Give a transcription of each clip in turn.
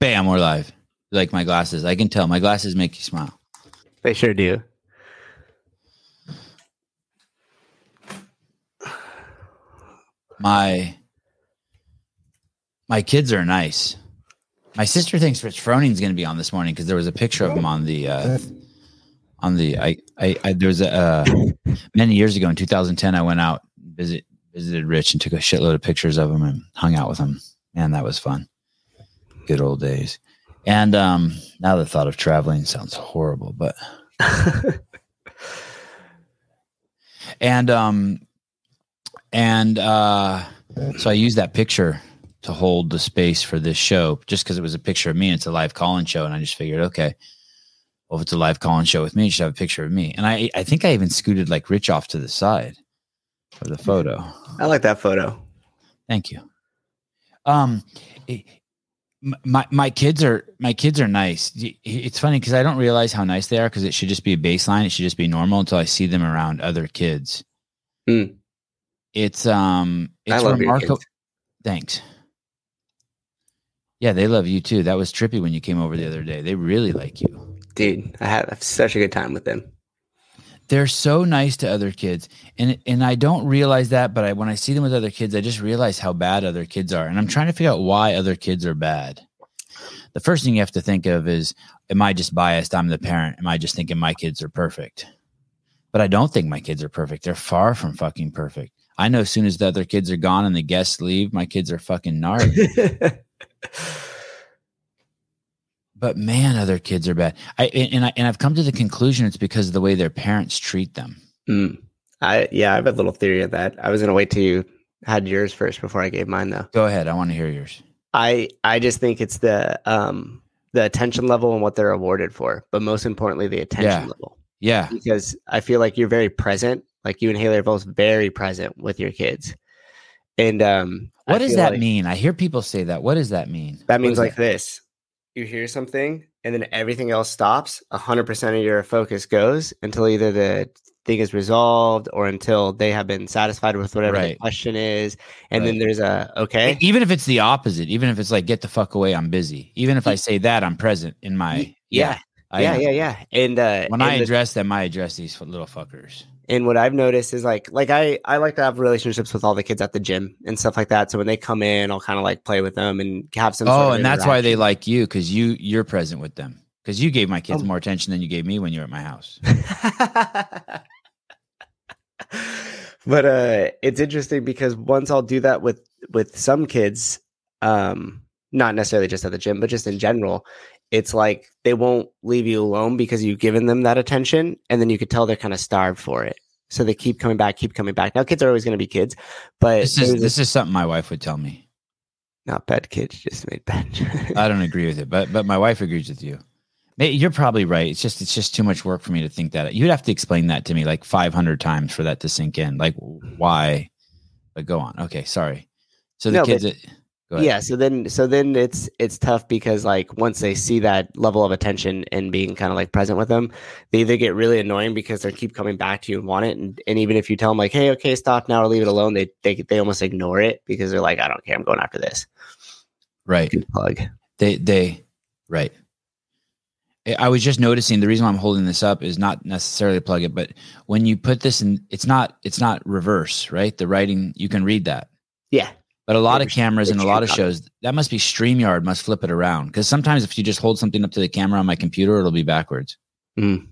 Bam, we're live. Like my glasses. I can tell my glasses make you smile. They sure do. My my kids are nice. My sister thinks Rich Froning's going to be on this morning because there was a picture of him on the uh, on the I, I I there was a uh, many years ago in 2010 I went out visit visited Rich and took a shitload of pictures of him and hung out with him. Man, that was fun. Good old days. And um, now the thought of traveling sounds horrible, but and um and uh so I used that picture to hold the space for this show just because it was a picture of me and it's a live call-in show and I just figured okay well if it's a live call-in show with me you should have a picture of me and I I think I even scooted like Rich off to the side for the photo I like that photo. thank you um my my kids are my kids are nice it's funny because I don't realize how nice they are because it should just be a baseline it should just be normal until I see them around other kids Hmm. it's um it's I remarkable. Thanks. Yeah, they love you too. That was trippy when you came over the other day. They really like you. Dude, I have such a good time with them. They're so nice to other kids. And and I don't realize that, but I when I see them with other kids, I just realize how bad other kids are. And I'm trying to figure out why other kids are bad. The first thing you have to think of is am I just biased? I'm the parent. Am I just thinking my kids are perfect? But I don't think my kids are perfect. They're far from fucking perfect. I know as soon as the other kids are gone and the guests leave, my kids are fucking gnarly. but man, other kids are bad. I and I and I've come to the conclusion it's because of the way their parents treat them. Mm. I yeah, I have a little theory of that. I was gonna wait till you had yours first before I gave mine though. Go ahead, I want to hear yours. I I just think it's the um the attention level and what they're awarded for, but most importantly the attention Yeah. level. Yeah, Because I feel like you're very present. Like you and Haley are both very present with your kids. And um I what does that like- mean? I hear people say that. What does that mean? That means like this. You hear something and then everything else stops. A hundred percent of your focus goes until either the thing is resolved or until they have been satisfied with whatever the question is. And then there's a okay. even if it's the opposite, even if it's like get the fuck away, I'm busy. Even if I say that, I'm present in my Yeah. I yeah, yeah, yeah. And uh When I the- address them, I address these little fuckers. And what I've noticed is like like I I like to have relationships with all the kids at the gym and stuff like that. So when they come in, I'll kind of like play with them and have some. sort Oh, and that's why they like you because you you're present with them. Because you gave my kids Oh. more attention than you gave me when you were at my house. but uh it's interesting because once I'll do that with with some kids, um, not necessarily just at the gym, but just in general, it's like they won't leave you alone because you've given them that attention, and then you could tell they're kind of starved for it. So they keep coming back, keep coming back. Now kids are always going to be kids, but This is this is something my wife would tell me. not bad kids just made bad. I don't agree with it, but but my wife agrees with you. You're probably right. It's just it's just too much work for me to think that. You'd have to explain that to me like 500 times for that to sink in. Like why? But go on. Okay, sorry. So the No, kids. but- that- go ahead. Yeah so then so then it's it's tough because like once they see that level of attention and being kind of like present with them they either get really annoying because they keep coming back to you and want it and, and even if you tell them like hey okay stop now or leave it alone they they, they almost ignore it because they're like i don't care i'm going after this Right. good plug They they right. I- was just noticing the reason why I'm holding this up is not necessarily to plug it, but when you put this in, it's not it's not reverse, right? The writing you can read that. yeah But a lot of cameras and a lot of shows, that must be StreamYard must flip it around. Because sometimes if you just hold something up to the camera on my computer, it'll be backwards. Mm.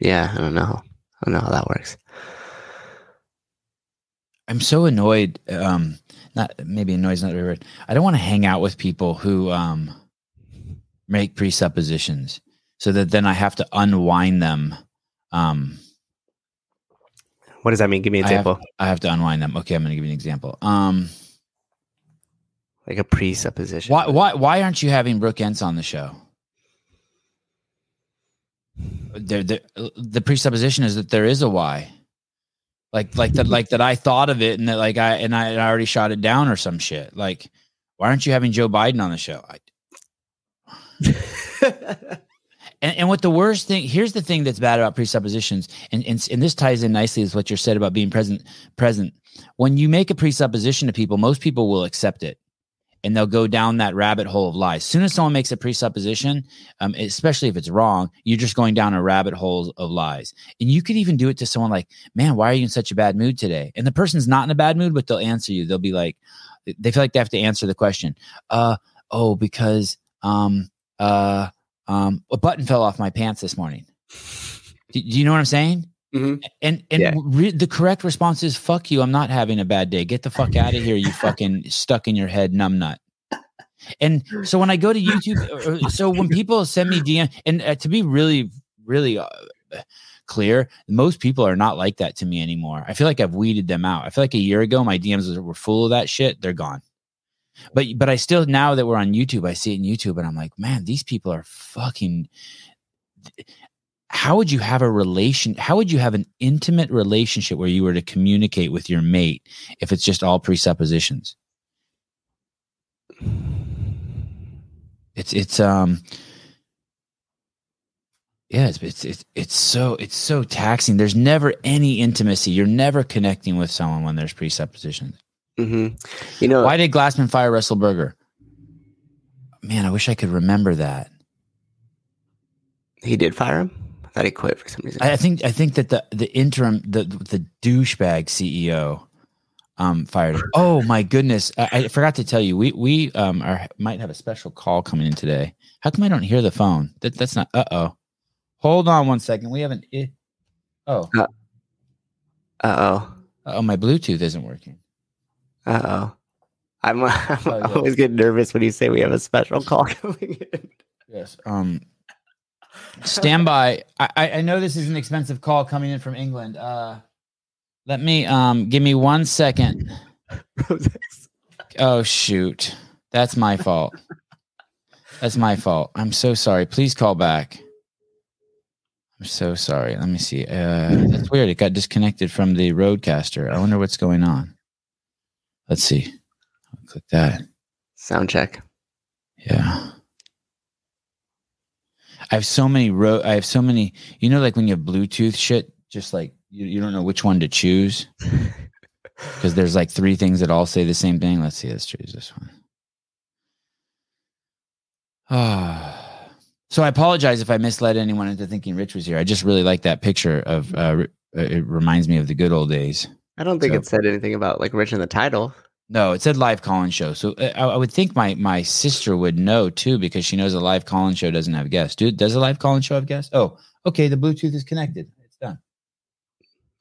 yeah i don't know i don't know how that works I'm so annoyed. Um, not maybe annoyed is not the right word. I don't want to hang out with people who um make presuppositions so that then I have to unwind them. Um, what does that mean give me an I have- example I have to unwind them. Okay, I'm going to give you an example. Um, like a presupposition why why why aren't you having Brooke Ence on the show? There, there, the presupposition is that there is a why, like like that like that I thought of it and that like I and I, I already shot it down or some shit. Like, why aren't you having Joe Biden on the show? I, and, and what the worst thing here's the thing that's bad about presuppositions and, and and this ties in nicely with what you said about being present present when you make a presupposition to people most people will accept it and they'll go down that rabbit hole of lies. As soon as someone makes a presupposition, um, especially if it's wrong, you're just going down a rabbit hole of lies. And you could even do it to someone like, "Man, why are you in such a bad mood today?" And the person's not in a bad mood, but they'll answer you. They'll be like, they feel like they have to answer the question. Uh, oh, because um, uh, um, a button fell off my pants this morning. Do, do you know what I'm saying? Mhm. And and Yeah. re- the correct response is "fuck you." I'm not having a bad day. Get the fuck out of here, you fucking stuck in your head numbnut. And so when I go to YouTube, or- or- so when people send me DM, and uh, to be really, really uh, clear, most people are not like that to me anymore. I feel like I've weeded them out. I feel like a year ago my DMs were full of that shit. They're gone. But but I still now that we're on YouTube, I see it in YouTube, and I'm like, man, these people are fucking how would you have a relation how would you have an intimate relationship where you were to communicate with your mate if it's just all presuppositions? It's it's um yeah it's it's it's, it's so it's so taxing. There's never any intimacy. You're never connecting with someone when there's presuppositions hmm You know, why did glassman fire russell berger man i wish i could remember that he did fire him. I thought he quit for some reason. I think I think that the the interim the the douchebag CEO um fired him. Oh my goodness! I, I forgot to tell you we we um are might have a special call coming in today. How come I don't hear the phone? That that's not. Uh oh. Hold on one second. We haven't. Oh uh oh. oh my Bluetooth isn't working. Uh oh. I'm, I'm Oh, yeah. always get nervous when you say we have a special call coming in. Yes. Um. Stand by. I I I know this is an expensive call coming in from England. Uh, let me um give me one second. Oh shoot. That's my fault. That's my fault. I'm so sorry. Please call back. I'm so sorry. Let me see. Uh that's weird. It got disconnected from the RodeCaster. I wonder what's going on. Let's see. I'll click that. Sound check. Yeah. I have so many ro- I have so many you know like when you have Bluetooth shit, just like you, you don't know which one to choose. Because there's like three things that all say the same thing. Let's see. Let's choose this one. Ah. so I apologize if I misled anyone into thinking Rich was here. I just really like that picture of. Uh, uh, it reminds me of the good old days. I don't think So- it said anything about like Rich in the title. No, it said live call-in show. So uh, I, I would think my my sister would know too because she knows a live call-in show doesn't have guests. Dude, does a live call-in show have guests? Oh, okay. The Bluetooth is connected. It's done.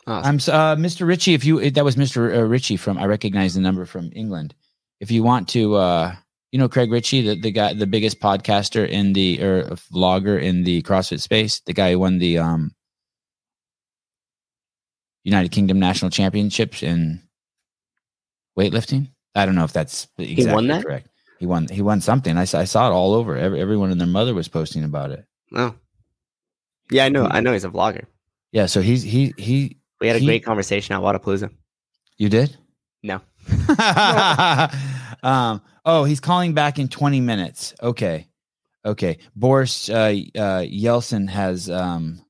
Awesome. I'm uh, Mr. Richey. If you that was Mr. Uh, Richey from I recognize the number from England. If you want to, uh, you know Craig Richey, the, the guy, the biggest podcaster in the or vlogger in the CrossFit space, the guy who won the um, United Kingdom national championships in weightlifting. I don't know if that's exactly won that? correct. He won. He won something. I saw, I saw it all over. Every, everyone and their mother was posting about it. oh. Yeah, I know. I know he's a vlogger. Yeah. So he's he he. We had a He- great conversation at Wodapalooza. You did. No. um, oh, he's calling back in 20 minutes. Okay. Okay. Boris uh, uh, Yeltsin has um,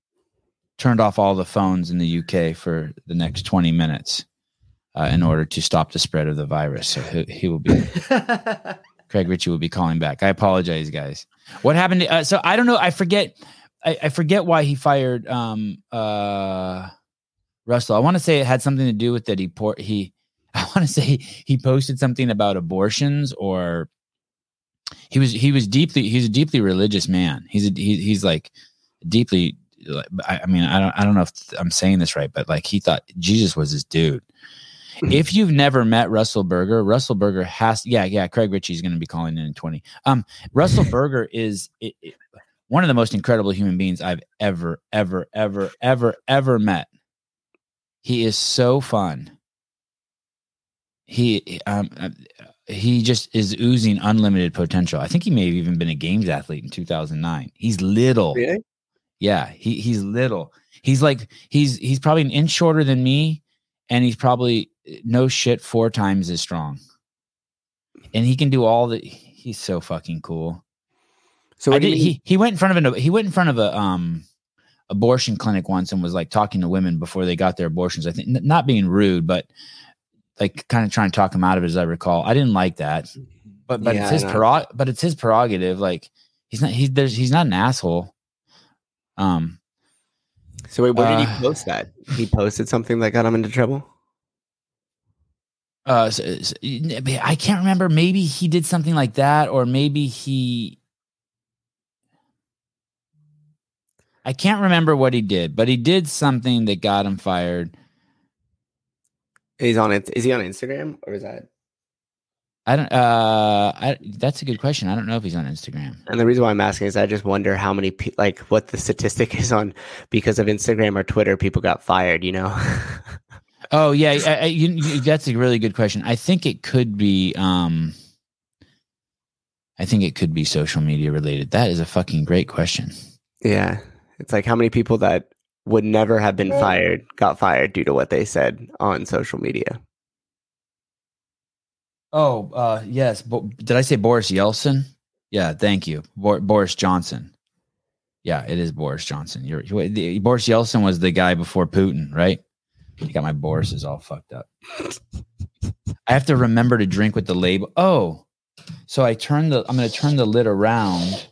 turned off all the phones in the UK for the next 20 minutes uh, in order to stop the spread of the virus. So he, he will be, Craig Richey will be calling back. I apologize, guys. What happened? To, uh, so I don't know. I forget. I, I forget why he fired um, uh, Russell. I want to say it had something to do with that he por- he I want to say he posted something about abortions or he was he was deeply he's a deeply religious man. He's a, he, he's like deeply I, I mean I don't I don't know if I'm saying this right, but like he thought Jesus was his dude. if you've never met Russell Berger, Russell Berger has yeah yeah Craig Richey's going to be calling in in 20. Um Russell Berger is it, it- one of the most incredible human beings I've ever ever ever ever ever met. He is so fun. He um he just is oozing unlimited potential. I think he may have even been a games athlete in 2009. He's little. Really? Yeah, he he's little. He's like he's he's probably an inch shorter than me, and he's probably no shit four times as strong. And he can do all the. He's so fucking cool. So I did, he he went in front of an he went in front of a um abortion clinic once and was like talking to women before they got their abortions. I think not being rude, but like kind of trying to talk him out of it, as I recall. I didn't like that, but but Yeah, it's his prerog- but it's his prerogative. Like he's not he's there's he's not an asshole. Um, So wait, where did Uh, he post that? He posted something that got him into trouble. uh, I can't remember. Maybe he did something like that, or maybe he. I can't remember what he did, but he did something that got him fired. He's on it. Is he on Instagram or is that? I don't. Uh, I, that's a good question. I don't know if he's on Instagram. And the reason why I'm asking is I just wonder how many pe- like what the statistic is on because of Instagram or Twitter people got fired. You know. Oh yeah, I, I, you, you, that's a really good question. I think it could be. Um, I think it could be social media related. That is a fucking great question. yeah, it's like how many people that would never have been fired got fired due to what they said on social media. Oh uh, yes, Bo- did I say Boris Yeltsin? Yeah, thank you, Bo- Boris Johnson. Yeah, it is Boris Johnson. You're, you the, Boris Yeltsin was the guy before Putin, right? You got my Boris's all fucked up. I have to remember to drink with the label. Oh, so I turn the. I'm going to turn the lid around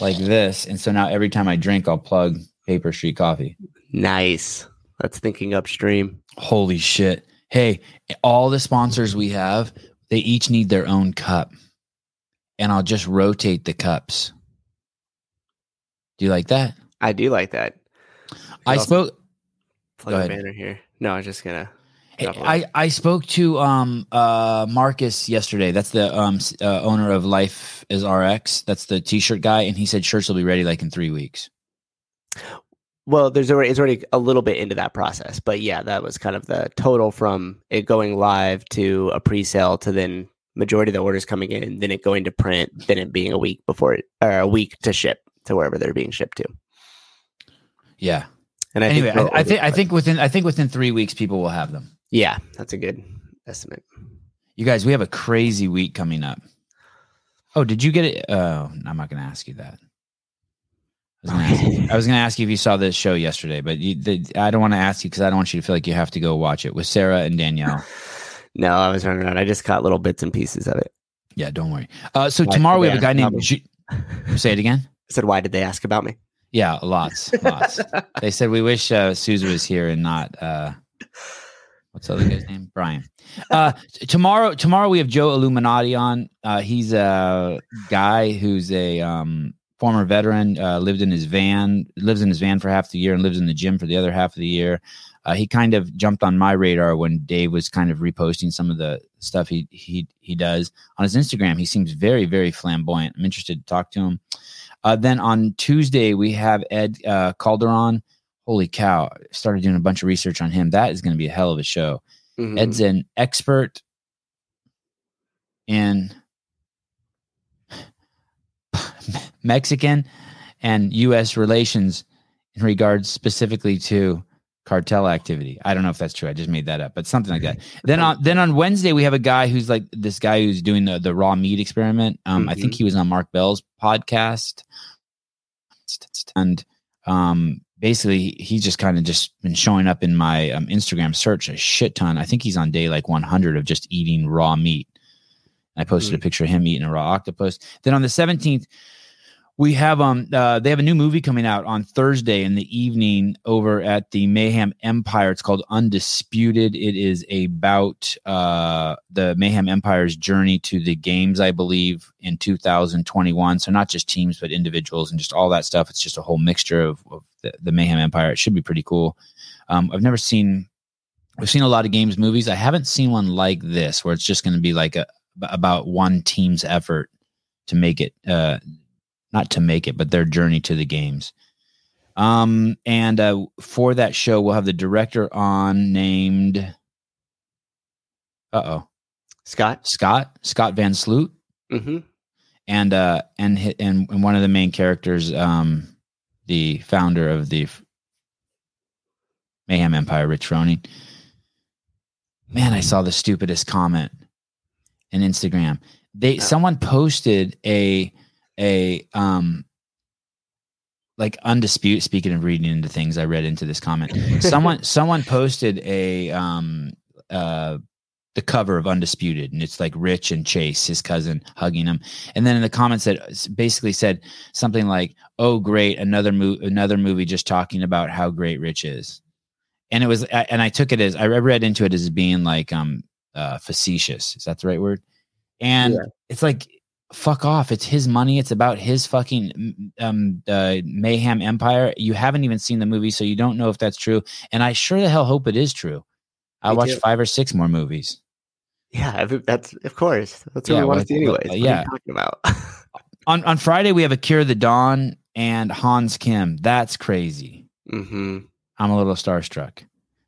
like this, and so now every time I drink, I'll plug Paper Street Coffee. Nice. That's thinking upstream. Holy shit! Hey, all the sponsors we have, they each need their own cup, and I'll just rotate the cups. Do you like that? I do like that. I spoke. Plug a banner here. No, I was just gonna. Hey, Drop a I, I spoke to um uh Marcus yesterday. That's the um uh, owner of Life is RX. That's the t-shirt guy, and he said shirts will be ready like in three weeks. Well, there's already it's already a little bit into that process, but yeah, that was kind of the total from it going live to a pre-sale to then majority of the orders coming in, then it going to print, then it being a week before it or a week to ship to wherever they're being shipped to. Yeah. And I anyway, think I, I think I think within I think within three weeks people will have them. yeah, that's a good estimate. You guys, we have a crazy week coming up. Oh, did you get it? Oh, I'm not going to ask you that. I was going to ask you, I was going to ask you if you saw this show yesterday, but you, the, I don't want to ask you because I don't want you to feel like you have to go watch it with Sarah and Danielle. No, I was running around. I just caught little bits and pieces of it. Yeah, don't worry. Uh, so Why tomorrow we have a guy named. Say it again. I said, why did they ask about me? Yeah, lots, lots. they said we wish uh, Susan was here and not uh, what's the other guy's name? Brian. Uh, tomorrow, tomorrow we have Joe Illuminati on. Uh, he's a guy who's a um, former veteran. Uh, lived in his van, lives in his van for half the year, and lives in the gym for the other half of the year. Uh, he kind of jumped on my radar when Dave was kind of reposting some of the stuff he he he does on his Instagram. He seems very very flamboyant. I'm interested to talk to him. Uh, then on Tuesday we have Ed uh, Calderon. Holy cow! Started doing a bunch of research on him. That is going to be a hell of a show. Mhm. Ed's an expert in Mexican and U.S. relations in regards specifically to cartel activity. I don't know if that's true. I just made that up, but something like that. then on then on Wednesday we have a guy who's like this guy who's doing the the raw meat experiment. Um, I think he was on Mark Bell's podcast, and um, basically he's just kind of just been showing up in my um, Instagram search a shit ton. I think he's on day like 100 of just eating raw meat. I posted a picture of him eating a raw octopus. Then on the 17th, we have um uh, they have a new movie coming out on Thursday in the evening over at the Mayhem Empire. It's called Undisputed. It is about uh the Mayhem Empire's journey to the games, I believe, in 2021. So not just teams, but individuals and just all that stuff. It's just a whole mixture of, of the, the Mayhem Empire. It should be pretty cool. Um, I've never seen. We've seen a lot of games movies. I haven't seen one like this where it's just going to be like a about one team's effort to make it uh not to make it but their journey to the games. Um and uh for that show we'll have the director on named uh-oh. Scott. scott scott van sloot. Hmm and uh and and, and one of the main characters um the founder of the mayhem empire rich froning. Man i saw the stupidest comment in instagram they Oh. someone posted a a um like undisputed speaking of reading into things i read into this comment someone someone posted a um uh the cover of Undisputed, and it's like Rich and Chase, his cousin, hugging him. And then in the comments, that basically said something like, "Oh, great, another movie, another movie just talking about how great Rich is." And it was, and I took it as I read into it as being like um uh, facetious. Is that the right word? And yeah. it's like, fuck off. It's his money. It's about his fucking um uh, mayhem empire. You haven't even seen the movie, so you don't know if that's true. And I sure the hell hope it is true. I'll watch five or six more movies. Yeah, that's of course. That's what yeah, we want to see anyways. Uh, yeah. talking about? on on Friday we have Akira the Don and Hans Kim. That's crazy. Mm-hmm. I'm a little starstruck.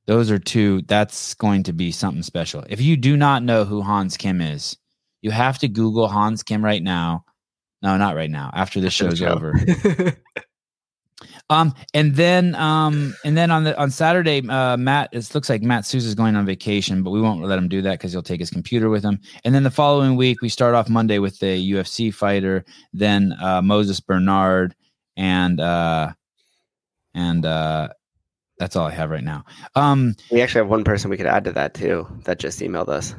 Those are two. That's going to be something special. If you do not know who Hans Kim is, you have to Google Hans Kim right now. No, not right now. After the show's show. over. Um, and then um, and then on the on Saturday, uh, Matt it looks like Matt Souza is going on vacation, but we won't let him do that because he'll take his computer with him. And then the following week, we start off Monday with the UFC fighter, then uh, Moses Bernard, and uh, and uh, that's all I have right now. Um, we actually have one person we could add to that too that just emailed us.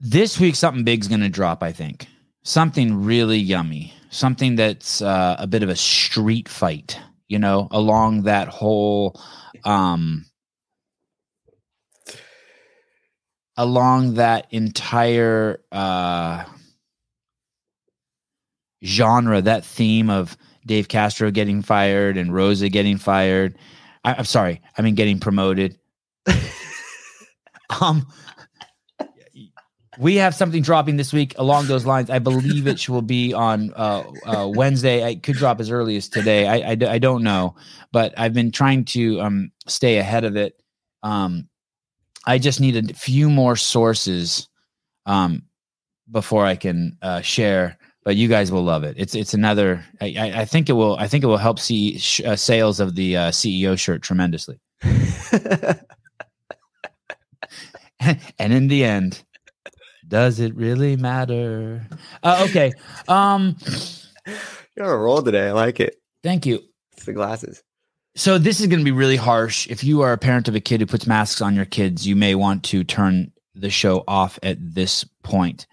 This week, something big's going to drop. I think something really yummy something that's uh, a bit of a street fight, you know, along that whole um along that entire uh genre, that theme of Dave Castro getting fired and Rosa getting fired. I, I'm sorry, I mean getting promoted. um we have something dropping this week along those lines. I believe it will be on uh, uh, Wednesday. I could drop as early as today. I, I, I, don't know, but I've been trying to um, stay ahead of it. Um, I just need a few more sources um, before I can uh, share. But you guys will love it. It's it's another. I, I think it will. I think it will help see sh- uh, sales of the uh, CEO shirt tremendously. and in the end, does it really matter? Uh, okay. Um, You're on a roll today. I like it. Thank you. It's the glasses. So this is going to be really harsh. If you are a parent of a kid who puts masks on your kids, you may want to turn the show off at this point.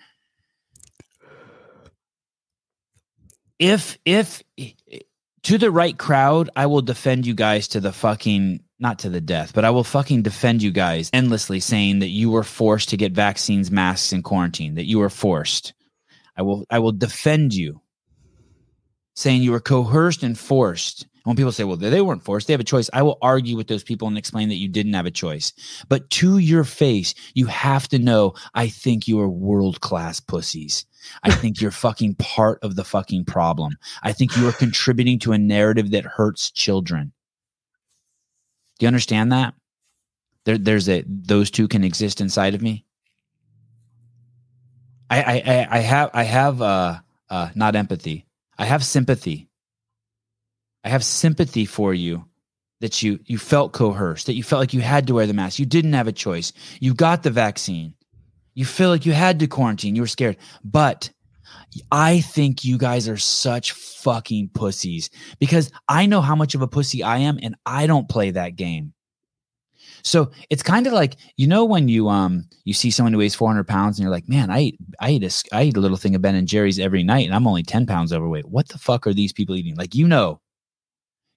If if to the right crowd, I will defend you guys to the fucking not to the death, but I will fucking defend you guys endlessly saying that you were forced to get vaccines, masks, and quarantine, that you were forced. I will I will defend you saying you were coerced and forced. When people say, well, they weren't forced, they have a choice. I will argue with those people and explain that you didn't have a choice. But to your face, you have to know I think you are world class pussies. I think you're fucking part of the fucking problem. I think you are contributing to a narrative that hurts children. Do you understand that? There, there's a those two can exist inside of me. I, I, I have, I have, uh, uh, not empathy. I have sympathy. I have sympathy for you that you you felt coerced, that you felt like you had to wear the mask. You didn't have a choice. You got the vaccine. You feel like you had to quarantine. You were scared. But I think you guys are such fucking pussies because I know how much of a pussy I am and I don't play that game. So it's kind of like you know when you um you see someone who weighs 400 pounds and you're like, man, I eat I eat a I eat a little thing of Ben and Jerry's every night and I'm only 10 pounds overweight. What the fuck are these people eating? Like you know,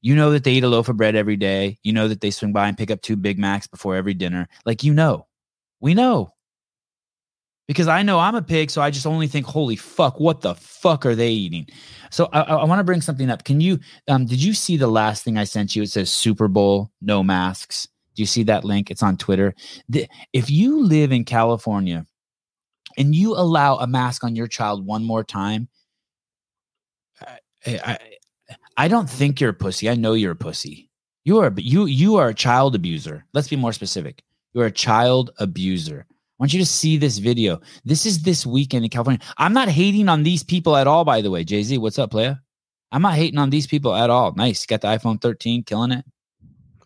you know that they eat a loaf of bread every day. You know that they swing by and pick up two Big Macs before every dinner. Like you know, we know because I know I'm a pig, so I just only think, holy fuck, what the fuck are they eating? So I, I want to bring something up. Can you, um, did you see the last thing I sent you? It says Super Bowl, no masks. Do you see that link? It's on Twitter. The, if you live in California and you allow a mask on your child one more time, I, I, I don't think you're a pussy. I know you're a pussy. You are, you, you are a child abuser. Let's be more specific. You're a child abuser. I want you to see this video. This is this weekend in California. I'm not hating on these people at all, by the way. Jay Z, what's up, player? I'm not hating on these people at all. Nice. Got the iPhone 13, killing it.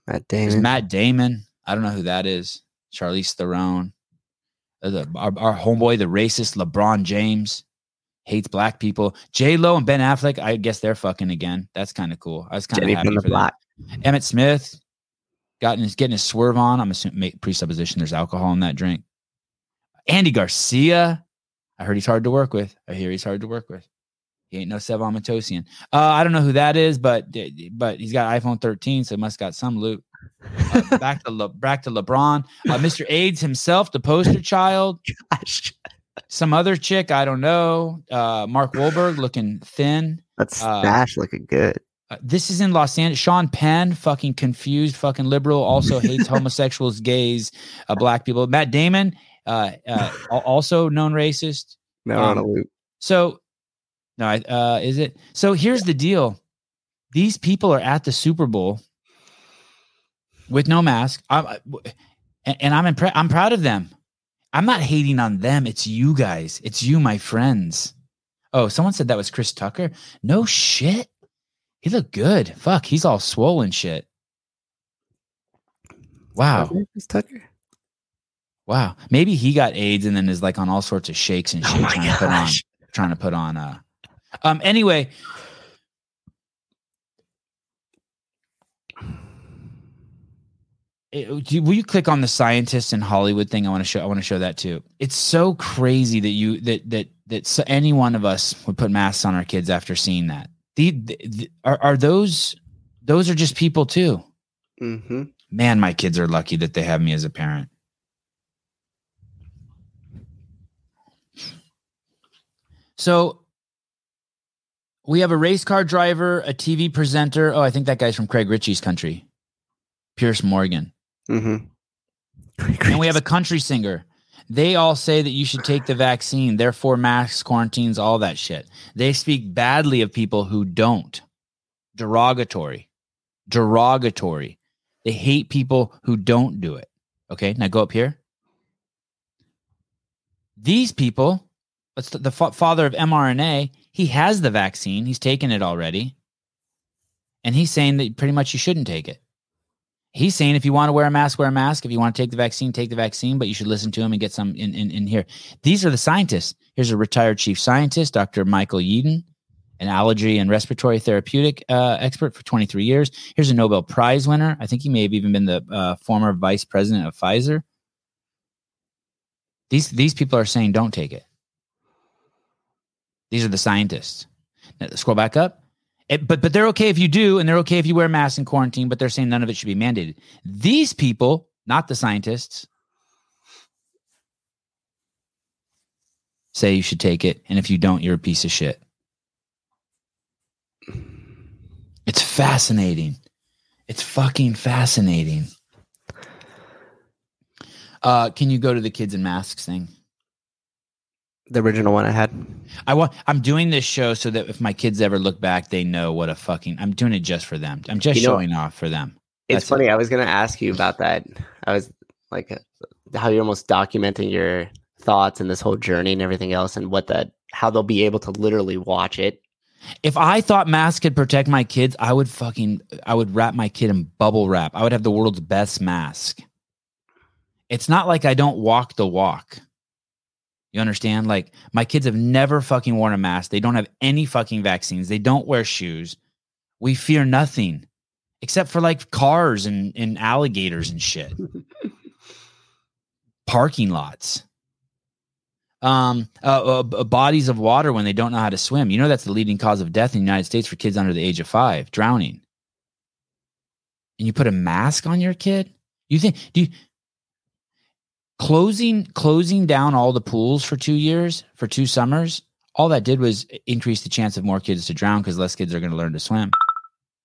Matt Damon. There's Matt Damon. I don't know who that is. Charlize Theron. Uh, the, our, our homeboy, the racist LeBron James, hates black people. J Lo and Ben Affleck. I guess they're fucking again. That's kind of cool. I was kind of happy for that. Emmitt Smith. gotten his getting his swerve on. I'm assuming presupposition there's alcohol in that drink. Andy Garcia, I heard he's hard to work with. I hear he's hard to work with. He ain't no Sevan Matossian. Uh, I don't know who that is, but but he's got iPhone 13, so he must got some loot. Uh, back to Le, back to LeBron, uh, Mr. AIDS himself, the poster child. Gosh. Some other chick, I don't know. Uh, Mark Wahlberg looking thin. That's uh, Stash looking good. Uh, this is in Los Angeles. Sean Penn, fucking confused, fucking liberal, also hates homosexuals, gays, uh, black people. Matt Damon, uh, uh, also known racist. No, um, on a loop. So, no, uh, is it? So here's the deal: these people are at the Super Bowl with no mask. I'm, and I'm impressed. I'm proud of them. I'm not hating on them. It's you guys. It's you, my friends. Oh, someone said that was Chris Tucker. No shit. He looked good. Fuck, he's all swollen shit. Wow. Chris Tucker. Wow. Maybe he got AIDS and then is like on all sorts of shakes and oh shit oh trying to put on trying to put on uh um anyway. It, will you click on the scientists in Hollywood thing? I want to show. I want to show that too. It's so crazy that you that that that so any one of us would put masks on our kids after seeing that. The, the, the are are those those are just people too. Mm-hmm. Man, my kids are lucky that they have me as a parent. So we have a race car driver, a TV presenter. Oh, I think that guy's from Craig Richey's country, Piers Morgan. Mm-hmm. And we have a country singer. They all say that you should take the vaccine, therefore masks, quarantines, all that shit. They speak badly of people who don't. Derogatory. Derogatory. They hate people who don't do it. Okay, now go up here. These people The, the fa- father of mRNA? He has the vaccine. He's taken it already. And he's saying that pretty much you shouldn't take it. He's saying if you want to wear a mask, wear a mask. If you want to take the vaccine, take the vaccine, but you should listen to him and get some in, in, in here. These are the scientists. Here's a retired chief scientist, Dr. Michael Yeadon, an allergy and respiratory therapeutic uh, expert for 23 years. Here's a Nobel Prize winner. I think he may have even been the uh, former vice president of Pfizer. These, these people are saying don't take it. These are the scientists. Now, scroll back up. It, but but they're okay if you do, and they're okay if you wear masks in quarantine. But they're saying none of it should be mandated. These people, not the scientists, say you should take it, and if you don't, you're a piece of shit. It's fascinating. It's fucking fascinating. Uh, can you go to the kids in masks thing? The original one I had. I want. I'm doing this show so that if my kids ever look back, they know what a fucking. I'm doing it just for them. I'm just you showing off for them. That's it's funny. It. I was going to ask you about that. I was like, uh, how you're almost documenting your thoughts and this whole journey and everything else, and what that how they'll be able to literally watch it. If I thought masks could protect my kids, I would fucking I would wrap my kid in bubble wrap. I would have the world's best mask. It's not like I don't walk the walk. You understand? Like my kids have never fucking worn a mask. They don't have any fucking vaccines. They don't wear shoes. We fear nothing except for like cars and, and alligators and shit. Parking lots. Um, uh, uh, bodies of water when they don't know how to swim. You know that's the leading cause of death in the United States for kids under the age of five, drowning. And you put a mask on your kid? You think do you closing closing down all the pools for two years for two summers all that did was increase the chance of more kids to drown because less kids are going to learn to swim.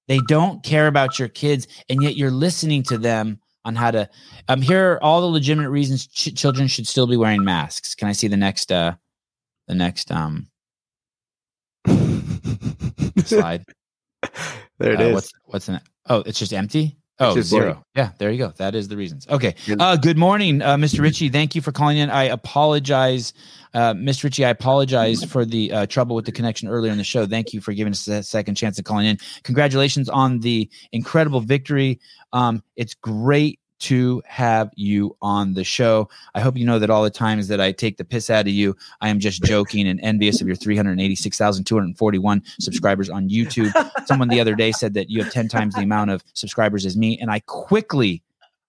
They don't care about your kids and yet you're listening to them on how to um here are all the legitimate reasons ch- children should still be wearing masks. Can i see the next uh the next um slide? There it uh, is. what's what's in it? Oh it's just empty Oh, zero. Yeah, there you go. That is the reasons. Okay. Uh, good morning, uh, Mr. Richey. Thank you for calling in. I apologize, uh, Mr. Richey. I apologize for the uh, trouble with the connection earlier in the show. Thank you for giving us a second chance of calling in. Congratulations on the incredible victory. Um, it's great to have you on the show. I hope you know that all the times that I take the piss out of you, I am just joking and envious of your 386,241 subscribers on YouTube. Someone the other day said that you have 10 times the amount of subscribers as me. And I quickly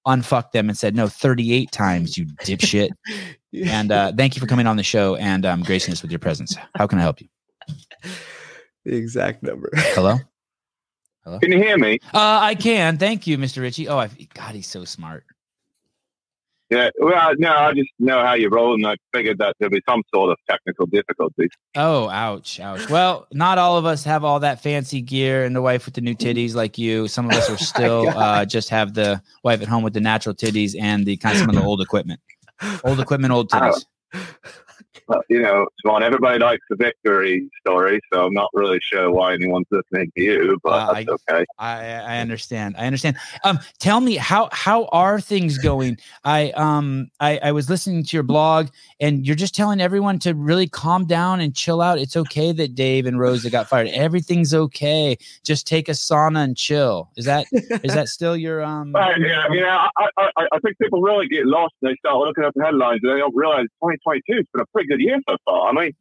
unfucked them and said no 38 times, you dipshit. and uh, thank you for coming on the show and um, gracing us with your presence. How can I help you? the exact number. Hello. Hello. Can you hear me? Uh, I can. Thank you, Mr. Richey. Oh, I've, God, he's so smart. Yeah. Well, no, I just know how you roll, and I figured that there'd be some sort of technical difficulties. Oh, ouch, ouch. Well, not all of us have all that fancy gear and the wife with the new titties like you. Some of us are still uh, just have the wife at home with the natural titties and the kind of some of the old equipment. Old equipment, old titties. You know, Swan, everybody likes the victory story, so I'm not really sure why anyone's listening to you, but Uh, that's okay. I, I understand. I understand. Um, tell me how how are things going? I um I, I was listening to your blog, and you're just telling everyone to really calm down and chill out. It's okay that Dave and Rosa got fired. Everything's okay. Just take a sauna and chill. Is that is that still your um? Right, yeah, yeah. I, I, I- I think people really get lost and they start looking at the headlines and they don't realize 2022 has been a pretty good year so far. I mean,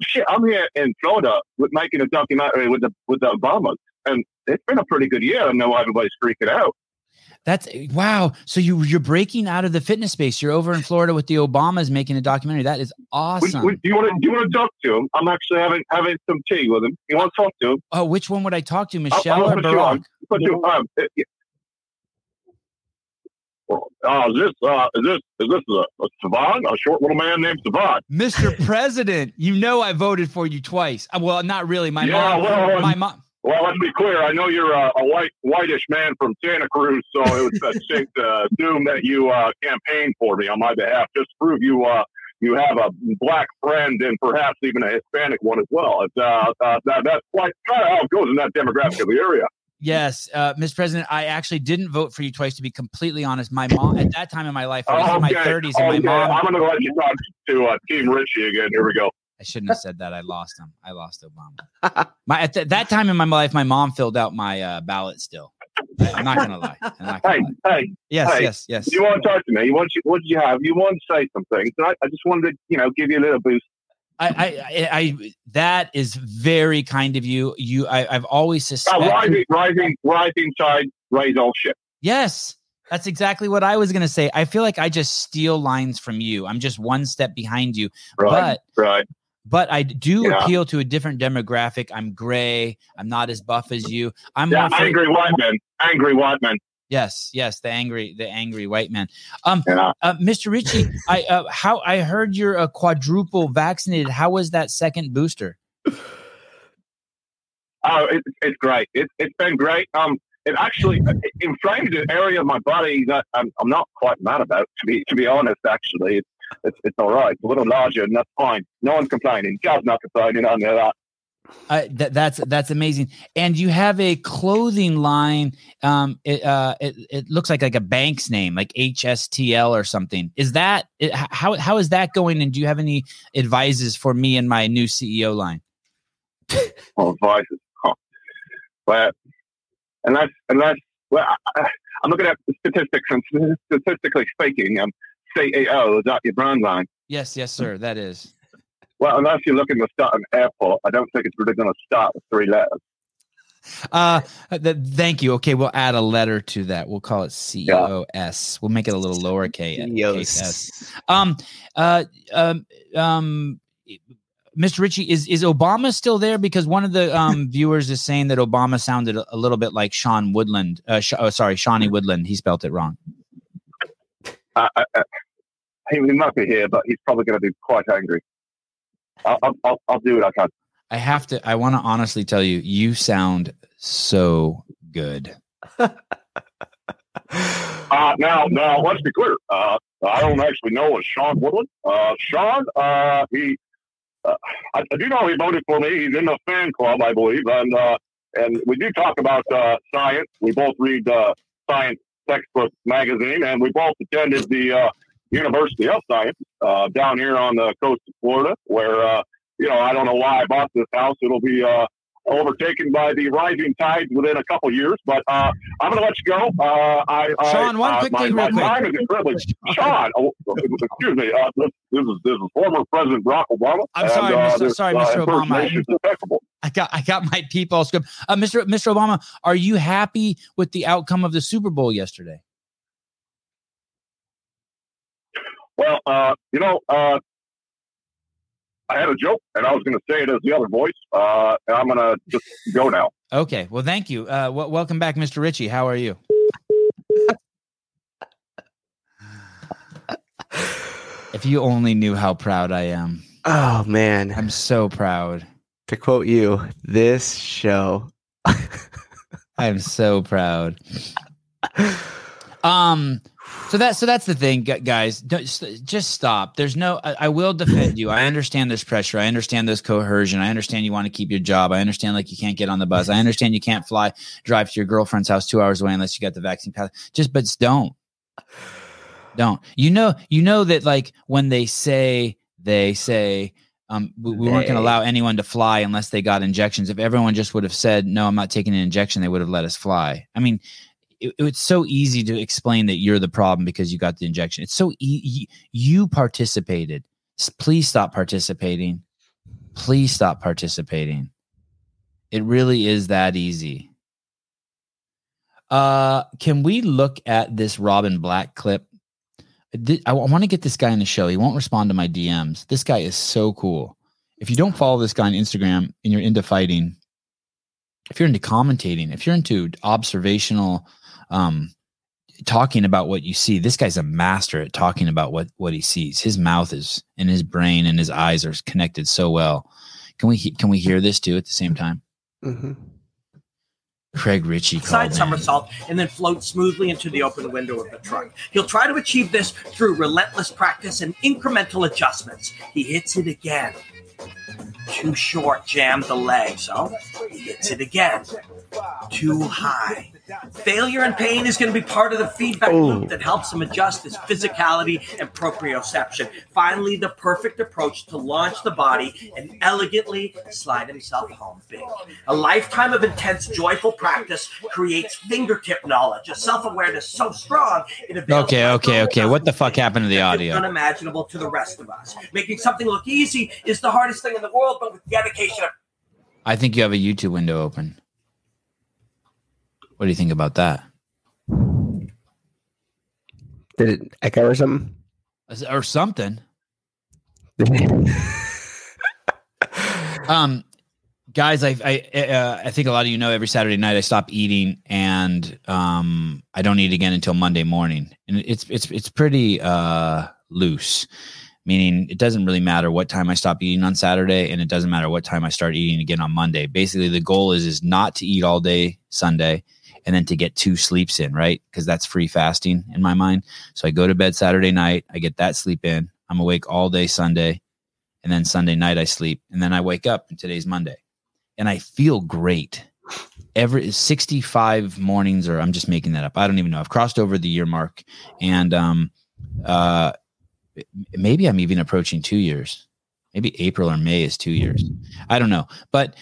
shit, I'm here in Florida with making a documentary with the with the Obamas, and it's been a pretty good year. I know everybody's freaking out. That's wow. So you you're breaking out of the fitness space. You're over in Florida with the Obamas making a documentary. That is awesome. would- do you want to do you want to talk to him? I'm actually having having some tea with him. You want to talk to him? oh, which one would I talk to, Michelle I'll or put you on. Barack? Put you um. Uh. Oh, is this uh, is this is this a, a Savant, a short little man named Savant? Mr. President, you know I voted for you twice. Uh, Well, not really. My Yeah, mom. well, my mom. Well, let's be clear. I know you're a, a white, whitish man from Santa Cruz, so it was safe to assume that you uh, campaigned for me on my behalf, just to prove you uh, you have a black friend and perhaps even a Hispanic one as well. It's, uh, uh, that, that's quite kind of how it goes in that demographic of the area. Yes, uh, Mr. President, I actually didn't vote for you twice. To be completely honest, my mom at that time in my life, I was in my thirties, and my mom. I'm going to let you talk to uh, Team Richey again. Here we go. I shouldn't have said that. I lost him. I lost Obama. My at th- that time in my life, my mom filled out my uh, ballot. Still, I, am not gonna lie. Not gonna Hey, lie. hey, Yes, hey, yes, yes. you want to talk to me? You want you, what did you have? You want to say some things. I, I just wanted to, you know, give you a little boost. I, I, I, that is very kind of you. You, I, I've always Uh, suspected. rising, rising, rising tide, raise all shit. Yes, that's exactly what I was gonna say. I feel like I just steal lines from you. I'm just one step behind you, Right, but right. but I do Yeah. appeal to a different demographic. I'm gray. I'm not as buff as you. I'm Yeah, angry white men. Angry white men. Yes, yes, the angry, the angry white man. Um, Yeah. uh, Mr. Richey, I uh, how I heard you're a quadruple vaccinated. How was that second booster? Oh, it, it's great. It, it's been great. Um, it actually it inflamed an area of my body that I'm, I'm not quite mad about. To be to be honest, actually, it's it's, it's all right. It's a little larger, and that's fine. No one's complaining. God's not complaining on that. Uh, that, that's that's amazing. And you have a clothing line. Um, it uh, it, it looks like like a bank's name, like HSTL or something. Is that it, how how is that going? And do you have any advices for me and my new CEO line? Oh, vices. Huh. Well, unless unless well, I, I'm looking at the statistics, and statistically speaking, um, CEO is that your brand line. Yes, yes, sir. That is. Well, unless you're looking to start an airport, I don't think it's really going to start with three letters. Uh, th- thank you. Okay, we'll add a letter to that. We'll call it COS. We'll make it a little lowercase. COS. s. Um, uh, um, um, Mr. Richey, is is Obama still there? Because one of the um viewers is saying that Obama sounded a, a little bit like Sean Woodland. Uh, Sh- oh, sorry, Shawnee Woodland. He spelt it wrong. I, I, I, he, he might be here, but he's probably going to be quite angry. I'll, I'll, I'll, I'll do what I can. I have to. I want to honestly tell you, you sound so good. Uh, now, now, let's be clear. Uh, I don't actually know a Sean Woodland. Uh, Sean, uh, he, uh, I, I do know he voted for me. He's in the fan club, I believe, and uh, and we do talk about uh, science. We both read uh, science textbook magazine, and we both attended the uh, University of Science uh, down here on the coast of Florida, where uh, you know I don't know why I bought this house. It'll be uh, overtaken by the rising tides within a couple years, but uh, I'm going to let you go. Uh, I, I, Sean, one uh, quick my, thing my real quick. time is incredibly. Sean, oh, excuse me. Uh, this, this is this is former President Barack Obama. I'm and, sorry, Mr. this, sorry, Mr. Obama. I got I got my peep all script. Uh, Mr. Mr. Obama, are you happy with the outcome of the Super Bowl yesterday? Well, uh, you know, uh, I had a joke, and I was going to say it as the other voice, uh, and I'm going to just go now. Okay. Well, thank you. Uh, w- welcome back, Mr. Richey. How are you? if you only knew how proud I am. Oh man. I'm so proud. To quote you, this show. I am so proud. Um so that so that's the thing guys. Don't, just stop. There's no I, I, will defend you. I understand there's pressure. I understand there's coercion. I understand you want to keep your job. I understand like you can't get on the bus. I understand you can't fly drive to your girlfriend's house two hours away unless you got the vaccine pass just but don't. Don't. You know you know that like when they say they say um, we, we weren't going to allow anyone to fly unless they got injections. If everyone just would have said, "No, I'm not taking an injection," they would have let us fly. I mean, it, it's so easy to explain that you're the problem because you got the injection. It's so e- you participated. Please stop participating. Please stop participating. It really is that easy. Uh, can we look at this Robin Black clip? I want to get this guy in the show. He won't respond to my DMs. This guy is so cool. If you don't follow this guy on Instagram and you're into fighting, if you're into commentating, if you're into observational, um, talking about what you see, this guy's a master at talking about what what he sees. His mouth is and his brain and his eyes are connected so well. Can we can we hear this too at the same time? Mm-hmm. Craig Ritchie side somersault and then float smoothly into the open window of the truck. He'll try to achieve this through relentless practice and incremental adjustments. He hits it again. Too short, jammed the leg, so he hits it again. Too high. Failure and pain is going to be part of the feedback Ooh. loop that helps him adjust his physicality and proprioception. Finally, the perfect approach to launch the body and elegantly slide himself home big. A lifetime of intense, joyful practice creates fingertip knowledge, a self awareness so strong it. Okay, okay, okay. What the fuck happened to the audio? Unimaginable to the rest of us. Making something look easy is the hardest thing in the world, but with dedication. I think you have a YouTube window open. What do you think about that? Did it echo or something? Or something. um, guys, I I uh, I think a lot of you know every Saturday night I stop eating and um I don't eat again until Monday morning, and it's it's it's pretty uh loose meaning it doesn't really matter what time I stop eating on Saturday and it doesn't matter what time I start eating again on Monday. Basically, the goal is is not to eat all day Sunday and then to get two sleeps in, right? Because that's free fasting in my mind. So I go to bed Saturday night, I get that sleep in. I'm awake all day Sunday, and then Sunday night I sleep, and then I wake up, and today's Monday, and I feel great. Every 65 mornings, or I'm just making that up. I don't even know. I've crossed over the year mark, and um, uh, maybe I'm even approaching two years. Maybe April or May is two years. I don't know, but